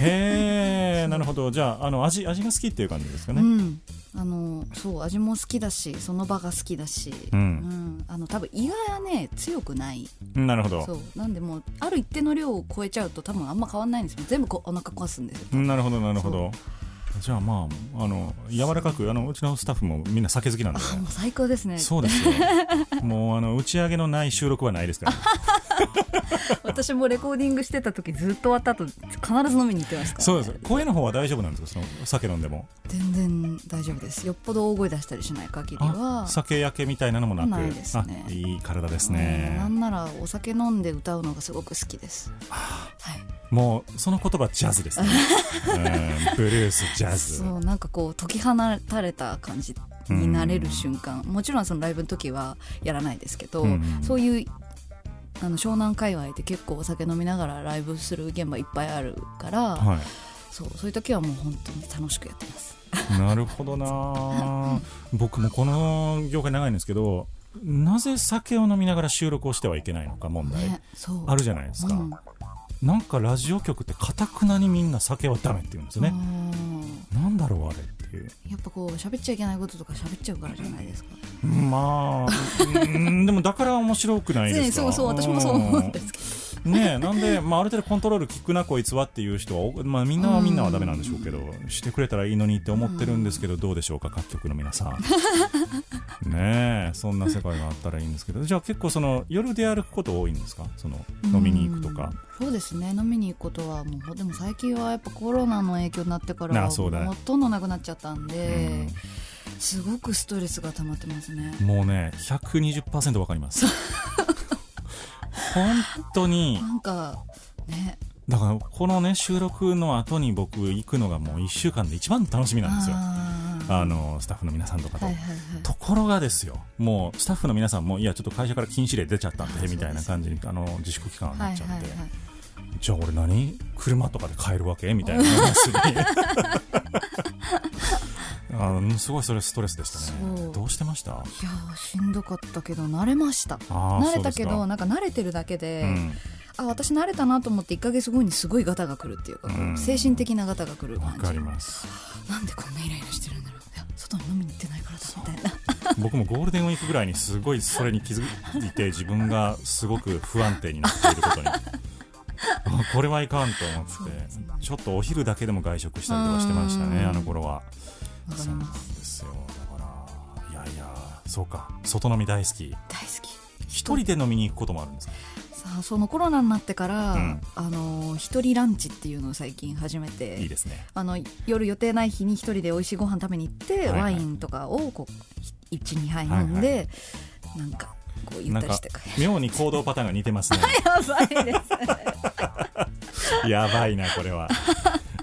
へえ、なるほど。じゃあ、あの味味が好きっていう感じですかね。うんあのそう味も好きだしその場が好きだし、うん。うん。あの多分胃がね強くない。なるほど。そう。なんでもうある一定の量を超えちゃうと多分あんま変わんないんですよ。全部こうお腹壊すんですよ。なるほどなるほどじゃあまああの柔らかくあのうちのスタッフもみんな酒好きなんで。あもう最高ですね。そうですよ。もうあの打ち上げのない収録はないですから、私もレコーディングしてた時ずっと終わった後必ず飲みに行ってました、そうです。声の方は大丈夫なんですか？その酒飲んでも。全然大丈夫です。よっぽど大声出したりしない限りは。あ酒焼けみたいなのもなく。ないですね。あいい体ですうんねなんならお酒飲んで歌うのがすごく好きです。はい。もうその言葉ジャズですね。うんブルースジャズそうなんかこう解き放たれた感じになれる瞬間。もちろんそのライブの時はやらないですけど、うん。そういうあの湘南界隈って結構お酒飲みながらライブする現場いっぱいあるから、はい。そうそういう時はもう本当に楽しくやってます。なるほどな。僕もこの業界長いんですけどなぜ酒を飲みながら収録をしてはいけないのか問題、ねあるじゃないですか、うんなんかラジオ局ってかたくなにみんな酒はダメって言うんですよね、うんなんだろうあれっていう。やっぱこう喋っちゃいけないこととか喋っちゃうからじゃないですか。まあうんでもだから面白くないですか？そうそう私もそう思うんですけどねえなんで、まあ、ある程度コントロール効くなこいつはっていう人は、おまあ、みんなはみんなはダメなんでしょうけど、してくれたらいいのにって思ってるんですけど、どうでしょうか各局の皆さん。ねえそんな世界があったらいいんですけど。じゃあ結構その夜出歩くこと多いんですか？その飲みに行くとか。そうですね。飲みに行くことはもうでも最近はやっぱコロナの影響になってからほとんどなくなっちゃったんで、うん。すごくストレスが溜まってますね。もうね120%わかります 本当に。なんかね。だからこのね収録の後に僕行くのがもう1週間で一番楽しみなんですよ。あのスタッフの皆さんとかと、はいはいはい。ところがですよ。もうスタッフの皆さんもいやちょっと会社から禁止令出ちゃったんであみたいな感じにあの自粛期間になっちゃって、はいはいはいじゃあ俺何？車とかで帰るわけ？みたいな。話 にあのすごいそれストレスでしたね。どうしてました？いやーしんどかったけど慣れました。慣れたけどなんか慣れてるだけで、うん。あ私慣れたなと思って1か月後にすごいガタが来るっていうか、うん。精神的なガタが来るわかります。なんでこんなイライラしてるんだろう。いや外に飲みに行ってないからだみたいな僕もゴールデンウィークぐらいにすごいそれに気づいて自分がすごく不安定になっていることに。あ これはいかんと思って。ちょっとお昼だけでも外食したりとかしてましたねうん。あの頃は。わかそうなんですよだからいやいやそうか。外飲み大好き。大好き。一人で飲みに行くこともあるんですか？さあそのコロナになってから、うん。あの一人ランチっていうのを最近始めていいですね。あの夜予定ない日に一人で美味しいご飯食べに行って、はいはい。ワインとかをこう12杯飲んで、はなんかこうゆったりして妙に行動パターンが似てますね。やばいです。やばいなこれは。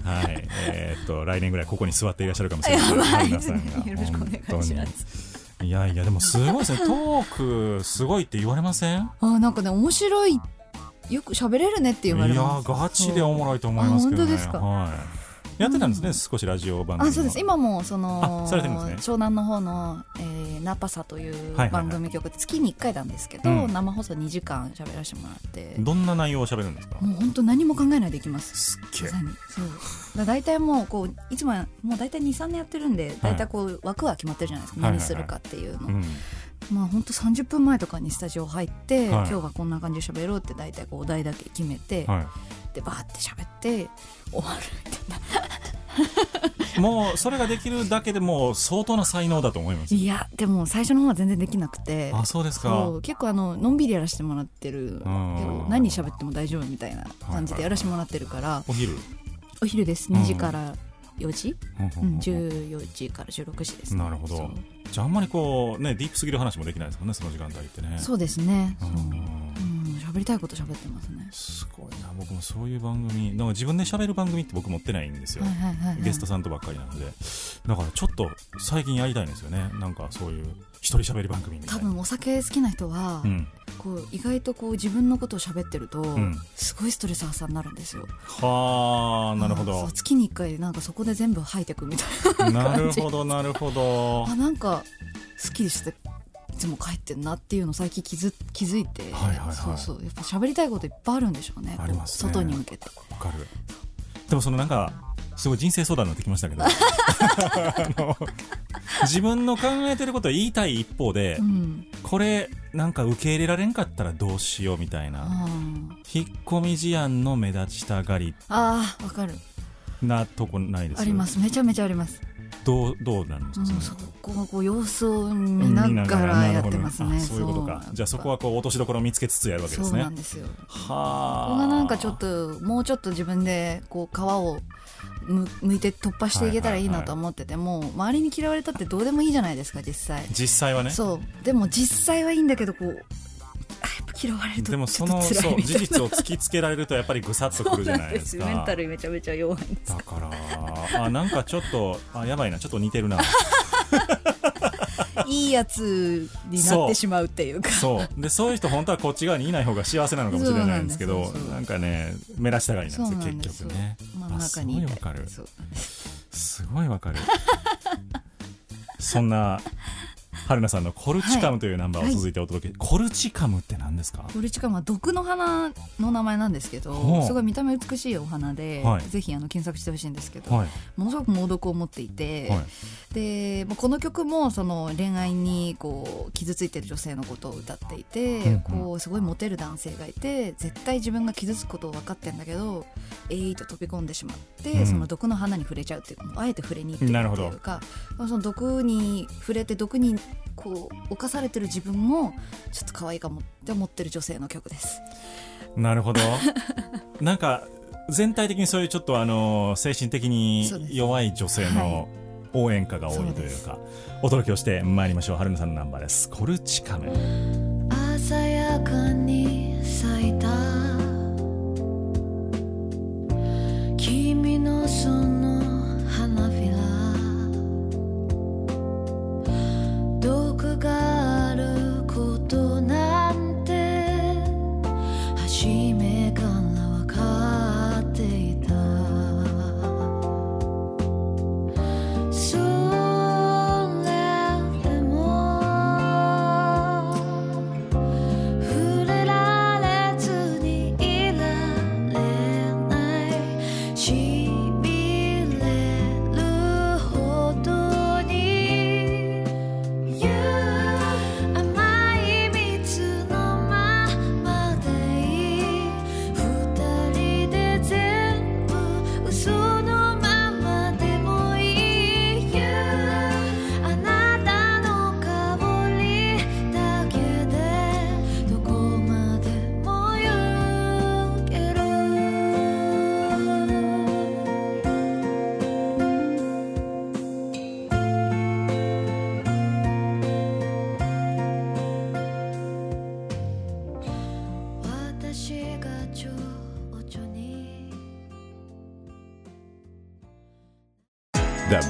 はい。えーっと来年ぐらいここに座っていらっしゃるかもしれない。やばい皆さんが。よろしくお願いします。いやいやでもすごいですね。トークすごいって言われません？あなんかね面白い。よく喋れるねっていや言われます。ガチでおもろいと思いますけどね。あ本当ですか？はい、やってたんですね、うん少しラジオ番組あそうです。今もそのね。湘南の方の、えーナパサというはいはいはい。番組局月に1回なんですけど、うん。生放送2時間喋らせてもらって。どんな内容を喋るんですか？もう本当何も考えないでいきます。すっげえ。そう。だ大体もうこういつもはもう大体23年やってるんで大体こう枠は決まってるじゃないですか、はいはいはい。何するかっていうの、うん。まあ本当30分前とかにスタジオ入って、はい。今日はこんな感じで喋ろうって大体こうお題だけ決めて、はでバーって喋って終わるみたいい、もうそれができるだけでもう相当な才能だと思いますないやでも最初の方は全然できなくて。あそうですか。結構あののんびりやらせてもらってるけん。ど何喋っても大丈夫みたいな感じでやらせてもらってるから、お昼、お昼です。2時から4時、うん、うん14時から16時です、ね、なるほど。じゃああんまりこうねディープすぎる話もできないですもんねその時間帯ってね。そうですね。うん喋りたいこと喋ってますね。すごいな。僕もそういう番組だから自分で喋る番組って僕持ってないんですよ、はいはいはい、はい、ゲストさんとばっかりなので。だからちょっと最近やりたいんですよね。なんかそういう一人喋り番組みたいな。多分お酒好きな人は、うん。こう意外とこう自分のことを喋ってると、ん。すごいストレス発散になるんですよ。はあなるほそどう月に1回なんかそこで全部吐いてくみたいななるほどなるほど。あなんかすっきりしていつも帰ってんなっていうのを最近気づ気づいて、はいはいはい。そうそう。やっぱ喋りたいこといっぱいあるんでしょうね。ありますね。外に向けて。わかる。でもそのなんかすごい人生相談になってきましたけど。自分の考えてることを言いたい一方で、うん。これなんか受け入れられんかったらどうしようみたいな。あ引っ込み思案の目立ちたがりあわかる。なとこないです？あります。めちゃめちゃありますどうどうなんですか、もうそのそこはこう様子を見ながらやってますね。そういうことか。じゃあそこはこう落としどころを見つけつつやるわけですそうねなんですよ。はあ。ここがなんかちょっともうちょっと自分でこう皮をむ剥いて突破していけたらいいなと思ってても、周りに嫌われたってどうでもいいじゃないですか実際。実際はね。そう。でも実際はいいんだけどこうあやっぱ嫌われるとでもそのそ事実を突きつけられるとやっぱりぐさっとくるじゃないですか。メンタルめちゃめちゃ弱いんです。だからあなんかちょっとあやばいなちょっと似てるな。いいやつになってしまうっていうか。そう。でそういう人本当はこっち側にいない方が幸せなのかもしれないんですけどなんかね目立ちたがりなんですよ結局ね。真ん中にい すごいわかる。そんな春菜さんのコルチカムというナンバーを続いてお届け、コルチカムって何ですか？コルチカムは毒の花の名前なんですけどすごい見た目美しいお花で、はい。ぜひあの検索してほしいんですけど、はい。ものすごく猛毒を持っていて、はい。でまあこの曲もその恋愛にこう傷ついてる女性のことを歌っていて、うんうん。こうすごいモテる男性がいて絶対自分が傷つくことを分かってんだけどえいと飛び込んでしまって、うんその毒の花に触れちゃうっていうあえて触れに行ってるっていうかその毒に触れて毒にこう侵されてる自分もちょっと可愛いかもって思ってる女性の曲です。なるほど。なんか全体的にそういうちょっとあの精神的に弱い女性の応援歌が多いというかお届けをしてまいりましょう。春菜さんのナンバーです。コルチカム。鮮やかに咲いた。君のその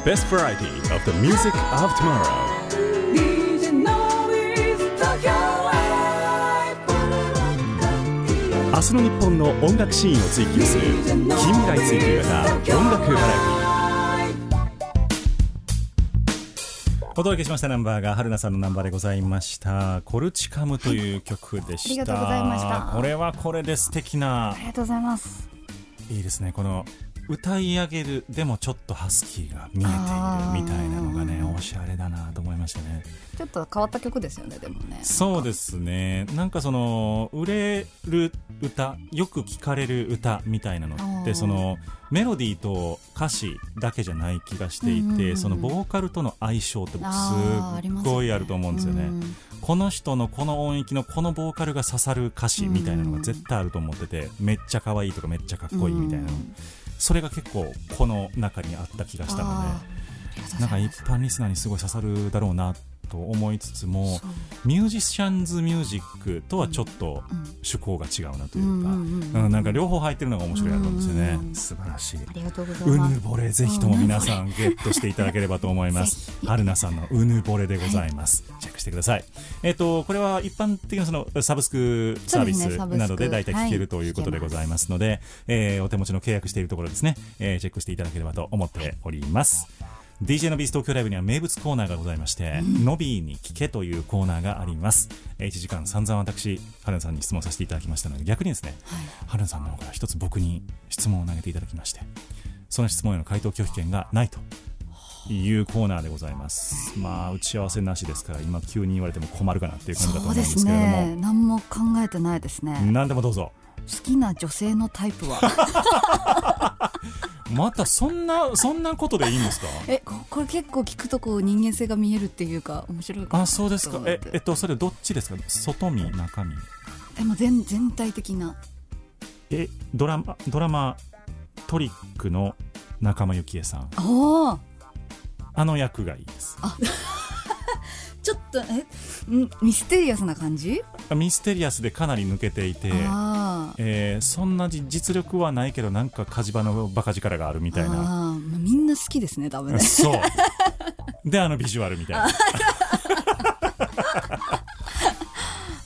best variety of the music of tomorrow. 明日の日本の音楽シーンを追求する近未来追求型音楽バラエティお届けしましたナンバーが春菜さんのナンバーでございましたコルチカムという曲でした、ありがとうございましたこれはこれで素敵なありがとうございます。いいです。ねこの歌い上げるでもちょっとハスキーが見えているみたいなのがねおしゃれだなと思いましたね。ちょっと変わった曲ですよね、でもね。そうですね。なんかその売れる歌よく聞かれる歌みたいなのってそのメロディーと歌詞だけじゃない気がしていて、うん。うんうんそのボーカルとの相性って僕すすっごいあると思うんですよね。うんこの人のこの音域のこのボーカルが刺さる歌詞みたいなのが絶対あると思っててめっちゃ可愛いとかめっちゃかっこいいみたいなの。うんそれが結構この中にあった気がしたのでなんか一般リスナーにすごい刺さるだろうなと思いつつもミュージシャンズミュージックとはちょっとうん。趣向が違うなというか、うんうんうんうん。うんなんか両方入ってるのが面白いアルバムですよね、うんうん。素晴らしい。ありがとうございうます。ぬぼれぜひとも皆さんゲットしていただければと思います。春菜さんのうぬぼれでございます、チェックしてください。えっ、とこれは一般的なそのサブスクサービスなどで大体聞けるということではいございますので、えーお手持ちの契約しているところですね、えーチェックしていただければと思っております、DJ のビース東京ライブには名物コーナーがございまして、ノビーに聞けというコーナーがあります。1時間散々私、春菜さんに質問させていただきましたので、逆にですね、春菜さんの方から一つ僕に質問を投げていただきまして、その質問への回答拒否権がないと。いうコーナーでございます。まあ打ち合わせなしですから今急に言われても困るかなっていう感じだと思うんですけれども、ね。何も考えてないですね。何でもどうぞ。好きな女性のタイプは？またそんなそんなことでいいんですか？えここれ結構聞くとこう人間性が見えるっていうか面白いかなあそうですか。ええっとそれどっちですか？外見中身。でも全全体的な。えドラマドラマトリックの仲間由紀恵さん。おおあの役がいいですちょっとえんミステリアスな感じ？ミステリアスでかなり抜けていてえーそんなじ実力はないけどなんか火事場のバカ力があるみたいな。あーまあみんな好きですね多分ね。そう。であのビジュアルみたいな。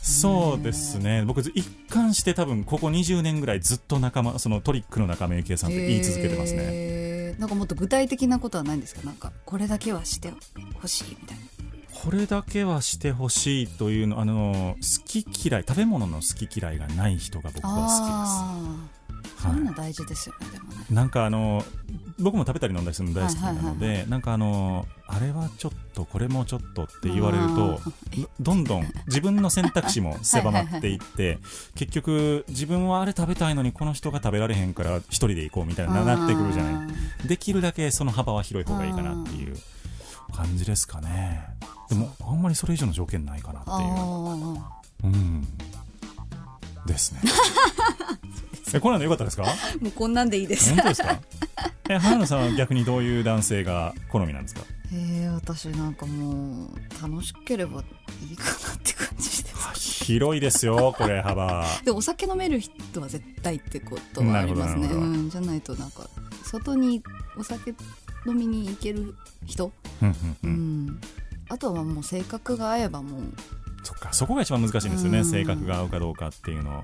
そうですね。僕一貫して多分ここ20年ぐらいずっと仲間そのトリックの仲間由紀恵さんって言い続けてますね、なんかもっと具体的なことはないんですか？なんかこれだけはしてほしいみたいなこれだけはしてほしいというのあの好き嫌い食べ物の好き嫌いがない人が僕は好あきです。あそうい。うのは大事ですよねでもね。い、なんかあの僕も食べたり飲んだりするの大好きなので、はいはいなんかあのあれはちょっとこれもちょっとって言われるとどどんどん自分の選択肢も狭まっていって結局自分はあれ食べたいのにこの人が食べられへんから一人で行こうみたいにななってくるじゃない。できるだけその幅は広い方がいいかなっていう感じですかね。でもあんまりそれ以上の条件ないかなっていう。あうん。ですね。えこんなの良かったですか？あもうこんなんでいいです。本当ですか？え花野さんは逆にどういう男性が好みなんですか？えー、私なんかもう楽しければいいかなって感じで広いですよこれ幅。でお酒飲める人は絶対ってことはありますね。うん、じゃないとなんか外にお酒飲みに行ける人、うんうんううん。ん、あとはもう性格が合えばもう。そっかそこが一番難しいんですよねうん。性格が合うかどうかっていうの。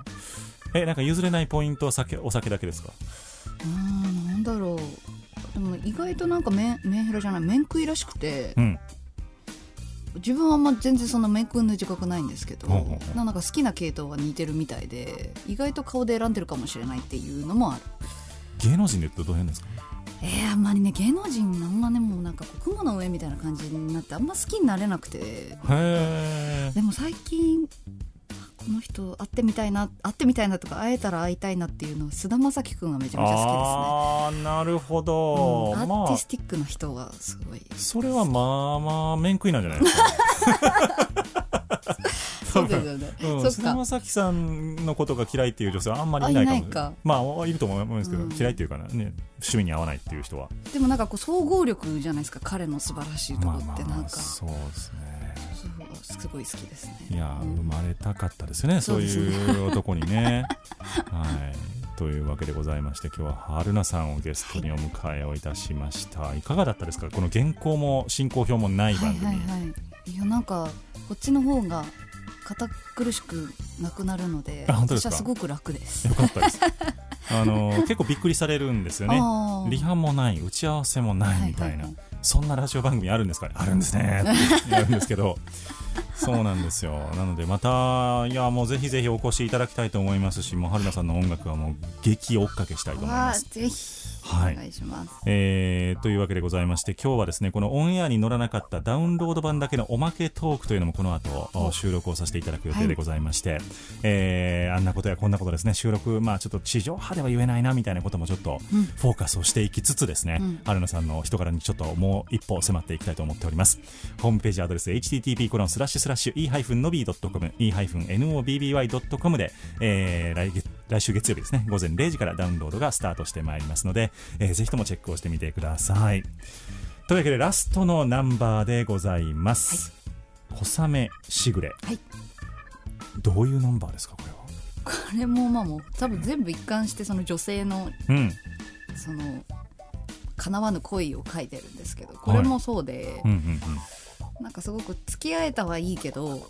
えなんか譲れないポイントは酒お酒だけですか？うんなんだろう。でも意外となんかメンメンヘラじゃない面食いらしくて。うん。自分はあんま全然そんな面食いの自覚ないんですけどなんか好きな系統は似てるみたいで意外と顔で選んでるかもしれないっていうのもある芸能人で言うとどう。変ですかえー、あんまりね芸能人あんまねもうなんか雲の上みたいな感じになってあんま好きになれなくて。でも最近この人会ってみたいな会ってみたいなとか会えたら会いたいなっていうのは菅田将暉君がめちゃめちゃ好ああなるほきど、ですね、うんまあ。アーティスティックな人はすごいそれはまあまあ面食いなんじゃないですか そうですよね、うん、菅田将暉さんのことが嫌いっていう女性はあんまりいないかもあいないか。まあいると思うんですけど、うん。嫌いっていうかね趣味に合わないっていう人は。でもなんかこう総合力じゃないですか彼の素晴らしいところって。なんか、そうですね。すごい好きですね。いや、うん生まれたかったですねそういう男にね。はい。というわけでございまして今日は春菜さんをゲストにお迎えをいたしました、い、かがだったですか？この原稿も進行表もないはい番組、はいはい。いやなんかこっちの方が堅苦しくなくなるのであ本当ですか？私はすごく楽です。よかったです。あの結構びっくりされるんですよね。リハもない打ち合わせもないみたいな、はいはいはい。そんなラジオ番組あるんですかね？あるんですね。ってやるんですけど。そうなんですよ。なのでまたいやもうぜひぜひお越しいただきたいと思いますしもう春菜さんの音楽はもう激追っかけしたいと思います。ぜひはい。お願いします、えーというわけでございまして今日はですねこのオンエアに乗らなかったダウンロード版だけのおまけトークというのもこの後お収録をさせていただく予定でございまして、えーあんなことやこんなことですね収録まあちょっと地上波では言えないなみたいなこともちょっとうん。フォーカスをしていきつつですね、うん。春菜さんの人柄にちょっともう一歩迫っていきたいと思っております。ホームページアドレス http コロンスラッシュスラッシュ e-nobby.com e-nobby.com で、えー来月来週月曜日ですね午前0時からダウンロードがスタートしてまいりますので、えーぜひともチェックをしてみてください。というわけでラストのナンバーでございます、小雨しぐれ、はい。どういうナンバーですかこれは？これもまあもう多分全部一貫してその女性のうん。その叶わぬ恋を書いてるんですけどこれもそうで、うんうん。なんかすごく付き合えたはいいけど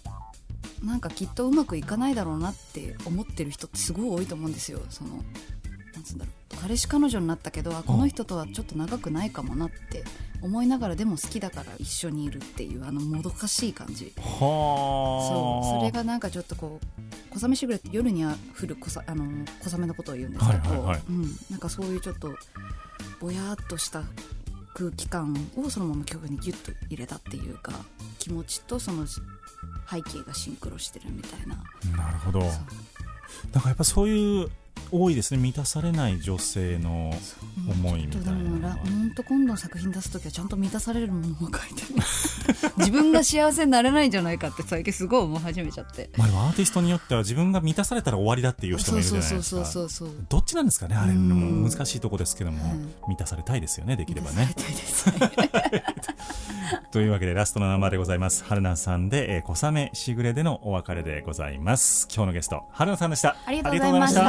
なんかきっとうまくいかないだろうなって思ってる人ってすごい多いと思うんですよ。そのなんつうんだろう彼氏彼女になったけどあこの人とはちょっと長くないかもなって思いながらでも好きだから一緒にいるっていうあのもどかしい感じ。そう。それがなんかちょっとこう小雨しぐれって夜には降る小さあの小雨のことを言うんですけど、はいはいはい。うん、なんかそういうちょっとぼやっとした空気感をそのまま曲にギュッと入れたっていうか気持ちとその背景がシンクロしてるみたいな。なるほどなんかやっぱそういう多いですね。満たされない女性の思いみたいな。本当今度の作品出す時はちゃんと満たされるものを書いて。る 自分が幸せになれないんじゃないかって最近すごい思い始めちゃって。まあ、でもアーティストによっては自分が満たされたら終わりだっていう人もいるじゃないですか。そうそうそうそうそう。どっちなんですかねあれ。うん。もう難しいとこですけども、うん満たされたいですよねできればね。満たされたいです というわけでラストのナンバーでございます。春菜さんで、えー、小雨しぐれでのお別れでございます。今日のゲスト春菜さんでした。ありがとうございました。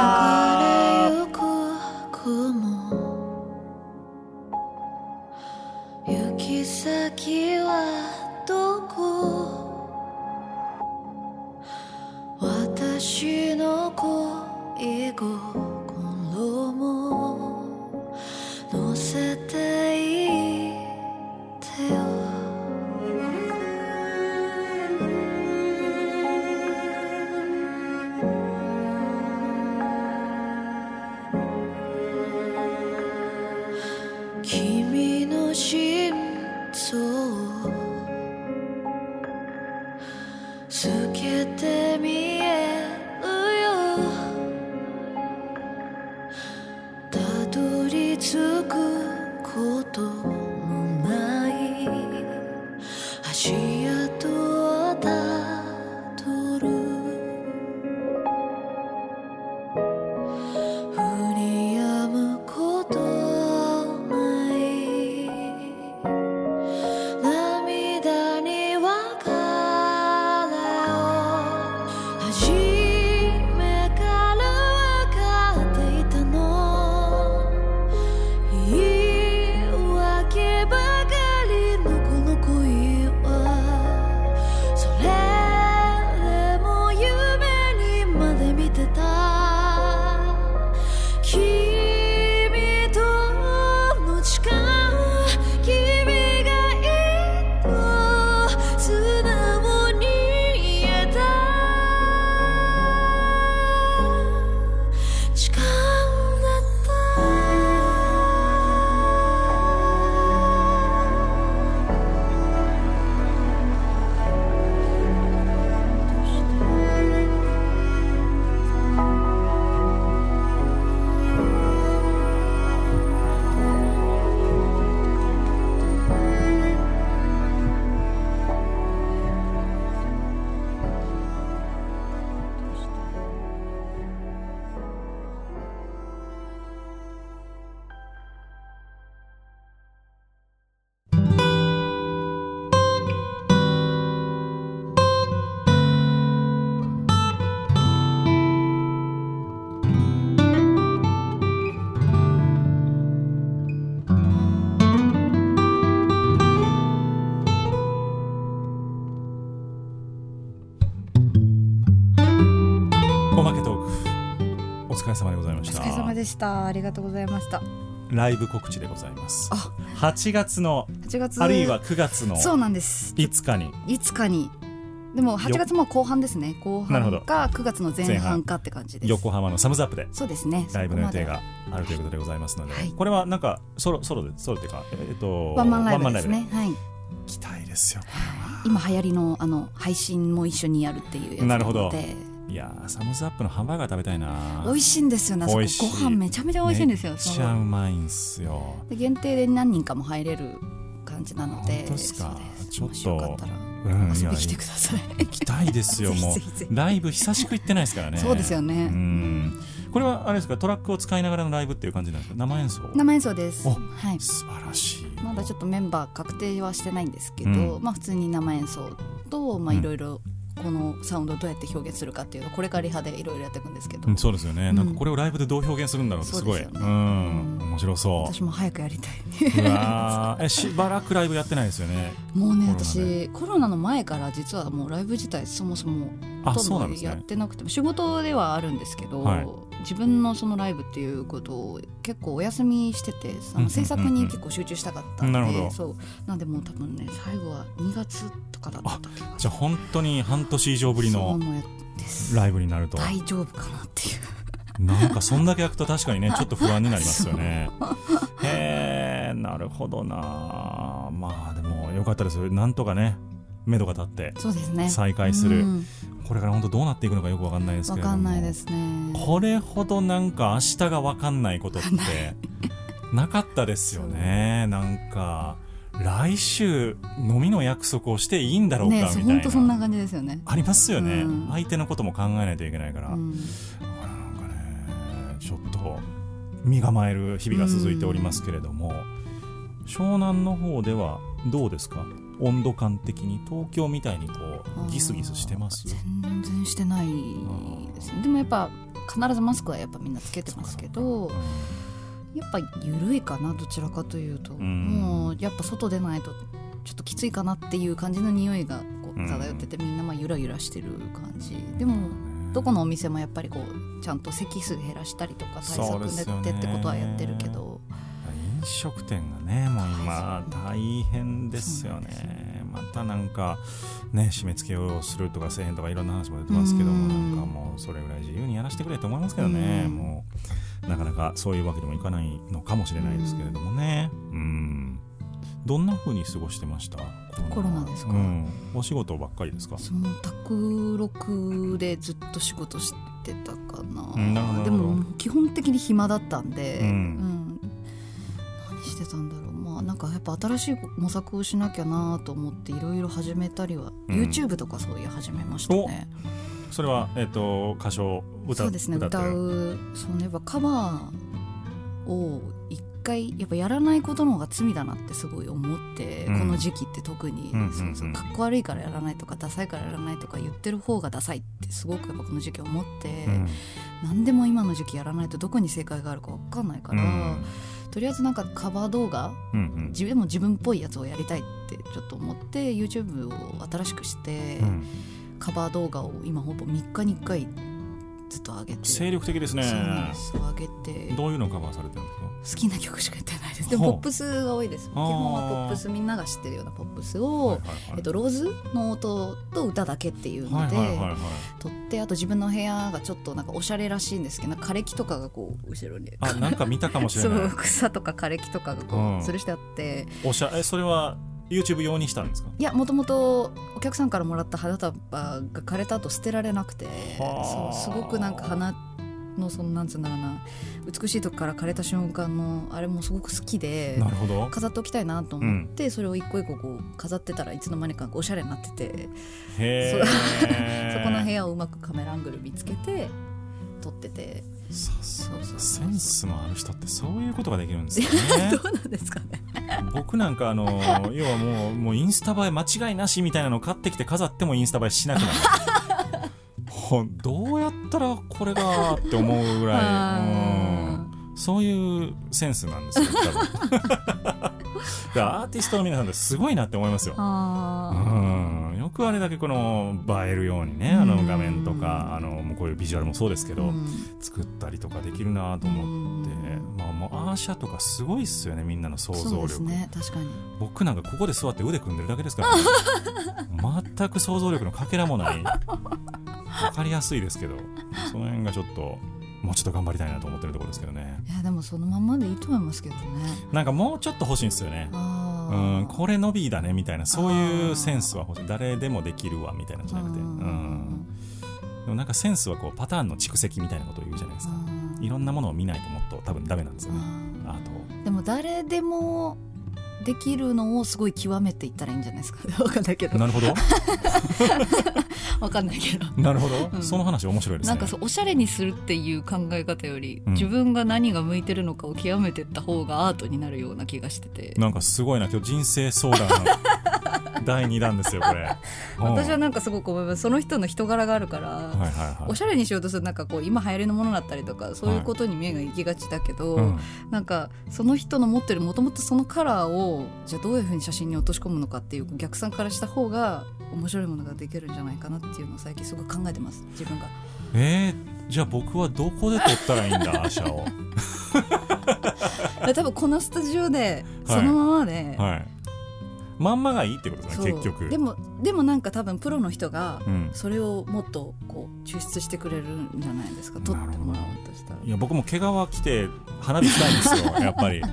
行き先はどこ？私の恋心も。乗せていよ疲れ様でございました。お疲れ様でした。ありがとうございました。ライブ告知でございます。あ。8月の8月。あるいは9月のそうなんです。5日に。いつかに。でも8月も後半ですね。後半か9月の前半かって感じです。横浜のサムズアップで。そうですね。ライブの予定があるということでございますので、はい。これはなんかソロソロでソロっていうかえっとワンマンライブですね。はい。期待ですよ今流行りのあの配信も一緒にやるっていうやつなるほど。のでいやーサムズアップのハンバーガー食べたいな美味しいんですよねあそこ美味しい。ご飯めちゃめちゃ美味しいんですよめっちゃうまいんすよ。で限定で何人かも入れる感じなので本当ですか？ちょっともしよかったらうん遊びに来てください。行きたいですよ もう。ライブ久しく行ってないですからね。そうですよね。うん。これはあれですかトラックを使いながらのライブっていう感じなんですか？生演奏？生演奏です。おはい。素晴らしい。まだちょっとメンバー確定はしてないんですけど、うん。まあ普通に生演奏とまあうん。いろいろこのサウンドをどうやって表現するかっていうのをこれからリハでいろいろやっていくんですけど、うんそうですよね、うん。なんかこれをライブでどう表現するんだろうってすごいね。うん。面白そ私も早くやりたい。えしばらくライブやってないですよね。もうね私コロナの前から実はもうライブ自体そもそもあほとんどやってなくても仕事ではあるんですけど、はい自分のそのライブっていうことを結構お休みしててあうんうんうんうん。の制作に結構集中したかったんで、なるほど。そう。なんでもう多分ね最後は2月とかだったじゃあ本当に半年以上ぶりのライブになると大丈夫かなっていう。なんかそんだけ焼くと確かにね ちょっと不安になりますよね。へえなるほどなまあでもよかったです。よなんとかね目処が立って再開する。うん。これから本当どうなっていくのかよくわかんないですけれども。わかんないですね。これほどなんか明日がわかんないことってなかったですよね。なんか来週飲みの約束をしていいんだろうかみねたいな、本当そんな感じですよね。ありますよね、うん。相手のことも考えないといけないから、うん。だからなんかねちょっと身構える日々が続いておりますけれども、湘南の方ではどうですか？温度感的に東京みたいにこうギスギスしてます全然してないですね。でもやっぱ必ずマスクはやっぱみんなつけてますけどやっぱ緩いかなどちらかというと、ん。もうやっぱ外出ないとちょっときついかなっていう感じの匂いがこう漂ってて、みんなまあゆらゆらしてる感じ。でもどこのお店もやっぱりこうちゃんと席数減らしたりとか対策ですよね。でってことはやってるけど。飲食店がねもう今大変ですよね。またなんかね締め付けをするとかせえへんとかいろんな話も出てますけどもうん。なんかもうそれぐらい自由にやらせてくれと思いますけどね。うん。もうなかなかそういうわけにもいかないのかもしれないですけれどもね。うん。どんな風に過ごしてました？コロナ。ですか？うん、お仕事ばっかりですか？その宅録でずっと仕事してたかな,、うんでも基本的に暇だったんで、うんしてたんだろう。まあなんかやっぱ新しい模索をしなきゃなと思っていろいろ始めたりは、うん。YouTube とかそういう始めましたね。それは、えっと歌唱歌そうですね歌うそうねやっぱカバーを一回やっぱやらないことの方が罪だなってすごい思って、うん。この時期って特に、うんうんうん。そうそうかっこ悪いからやらないとかダサいからやらないとか言ってる方がダサいってすごくやっぱこの時期思って、うん。何でも今の時期やらないとどこに正解があるか分かんないから、うんとりあえずなんかカバー動画うんうん。自分も自分っぽいやつをやりたいってちょっと思って YouTube を新しくして、うん。カバー動画を今ほぼ3日に1回ずっと上げて。精力的ですね。そうです。上げて。どういうのをカバーされてるんですか？好きな曲しかやってないです。でもポップスが多いです。基本はポップスみんなが知ってるようなポップスを、はいはいはい。えっと、ローズの音と歌だけっていうので、はいはいはいはい。撮ってあと自分の部屋がちょっとなんかおしゃれらしいんですけどなんか枯れ木とかがこう後ろに。あなんか見たかもしれそない。う草とか枯れ木とかがこう、うん。吊るしてあって。おしゃえそれは YouTube 用にしたんですか？いやもともとお客さんからもらった花束が枯れた後捨てられなくてはあ。そうすごくなんか花のそのなんつうんだろうな美しいとこから枯れた瞬間のあれもすごく好きでなるほど。飾っておきたいなと思って、それを一個一個こう飾ってたらいつの間にかおしゃれになっててへえ。そこの部屋をうまくカメラアングル見つけて撮っててセそうンスのある人ってそういうことができるんですよね。どうなんですかね。僕なんかあの要はもうもうインスタ映え間違いなしみたいなのを買ってきて飾ってもインスタ映えしなくなる。どうやったらこれがって思うぐらい、そういうセンスなんですよ アーティストの皆さんってすごいなって思いますよ。あうん。よくあれだけこの映えるようにねあのうん画面とかあのこういうビジュアルもそうですけど、うん。作ったりとかできるなと思って、まあ、もうアーシャとかすごいっすよねみんなの想像力、そうですね確かに。僕なんかここで座って腕組んでるだけですから、ね、全く想像力のかけらもない。分かりやすいですけど。その辺がちょっともうちょっと頑張りたいなと思ってるところですけどね。いやでもそのまんまでいいと思いますけどね。なんかもうちょっと欲しいんですよね。うん、これ伸びだねみたいなそういうセンスは欲しい。誰でもできるわみたいなのじゃなくて、うん、でもなんかセンスはこうパターンの蓄積みたいなことを言うじゃないですか。うん。いろんなものを見ないともっと多分ダメなんですよね。あアートでも誰でもできるのをすごい極めていったらいいんじゃないですか。わかんないけど。なるほど。わかんないけど。なるほど、うん。その話面白いですね。なんかそうおしゃれにするっていう考え方より、うん。自分が何が向いてるのかを極めていった方がアートになるような気がしてて。なんかすごいな。今日人生相談第2弾ですよこれ。私はうんなんかすごくその人の人柄があるから、はいはいはい。おしゃれにしようとするとなんかこう今流行りのものだったりとかそういうことに目が行きがちだけど、うん。なんかその人の持ってるもともとそのカラーをじゃあどういうふうに写真に落とし込むのかっていう逆算からした方が面白いものができるんじゃないかなっていうのを最近すごい考えてます自分が。えー、じゃあ僕はどこで撮ったらいいんだアーシャを 多分このスタジオではい。そのままで、はいまんまがいいってことですね結局。でもでもなんか多分プロの人がうん。それをもっとこう抽出してくれるんじゃないですか。撮ってもらおうとしたら。いや僕も毛皮着て花火したいんですよ やっぱり。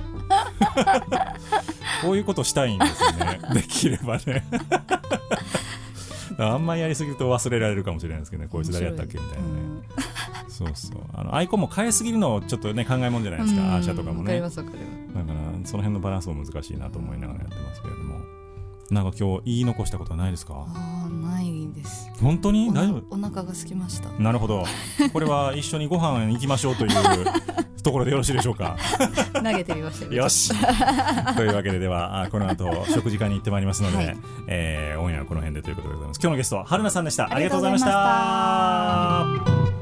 こういうことしたいんですよね。できればねあんまりやりすぎると忘れられるかもしれないですけどね。こいつ誰やったっけみたいなね、そうそう。あのアイコンも変えすぎるのちょっとね考えもんじゃないですか、アーシャとかもね。だからその辺のバランスも難しいなと思いながらやってますけれども。なんか今日言い残したことはないですか？です。本当に？大丈夫？お腹が空きました。なるほど。これは一緒にご飯行きましょうという ところでよろしいでしょうか？投げてみましたよ。し。というわけでではあこの後食事会に行ってまいりますので、はい。えーオンエアはこの辺でということでございます。今日のゲストは春菜さんでした。あありりがとうございました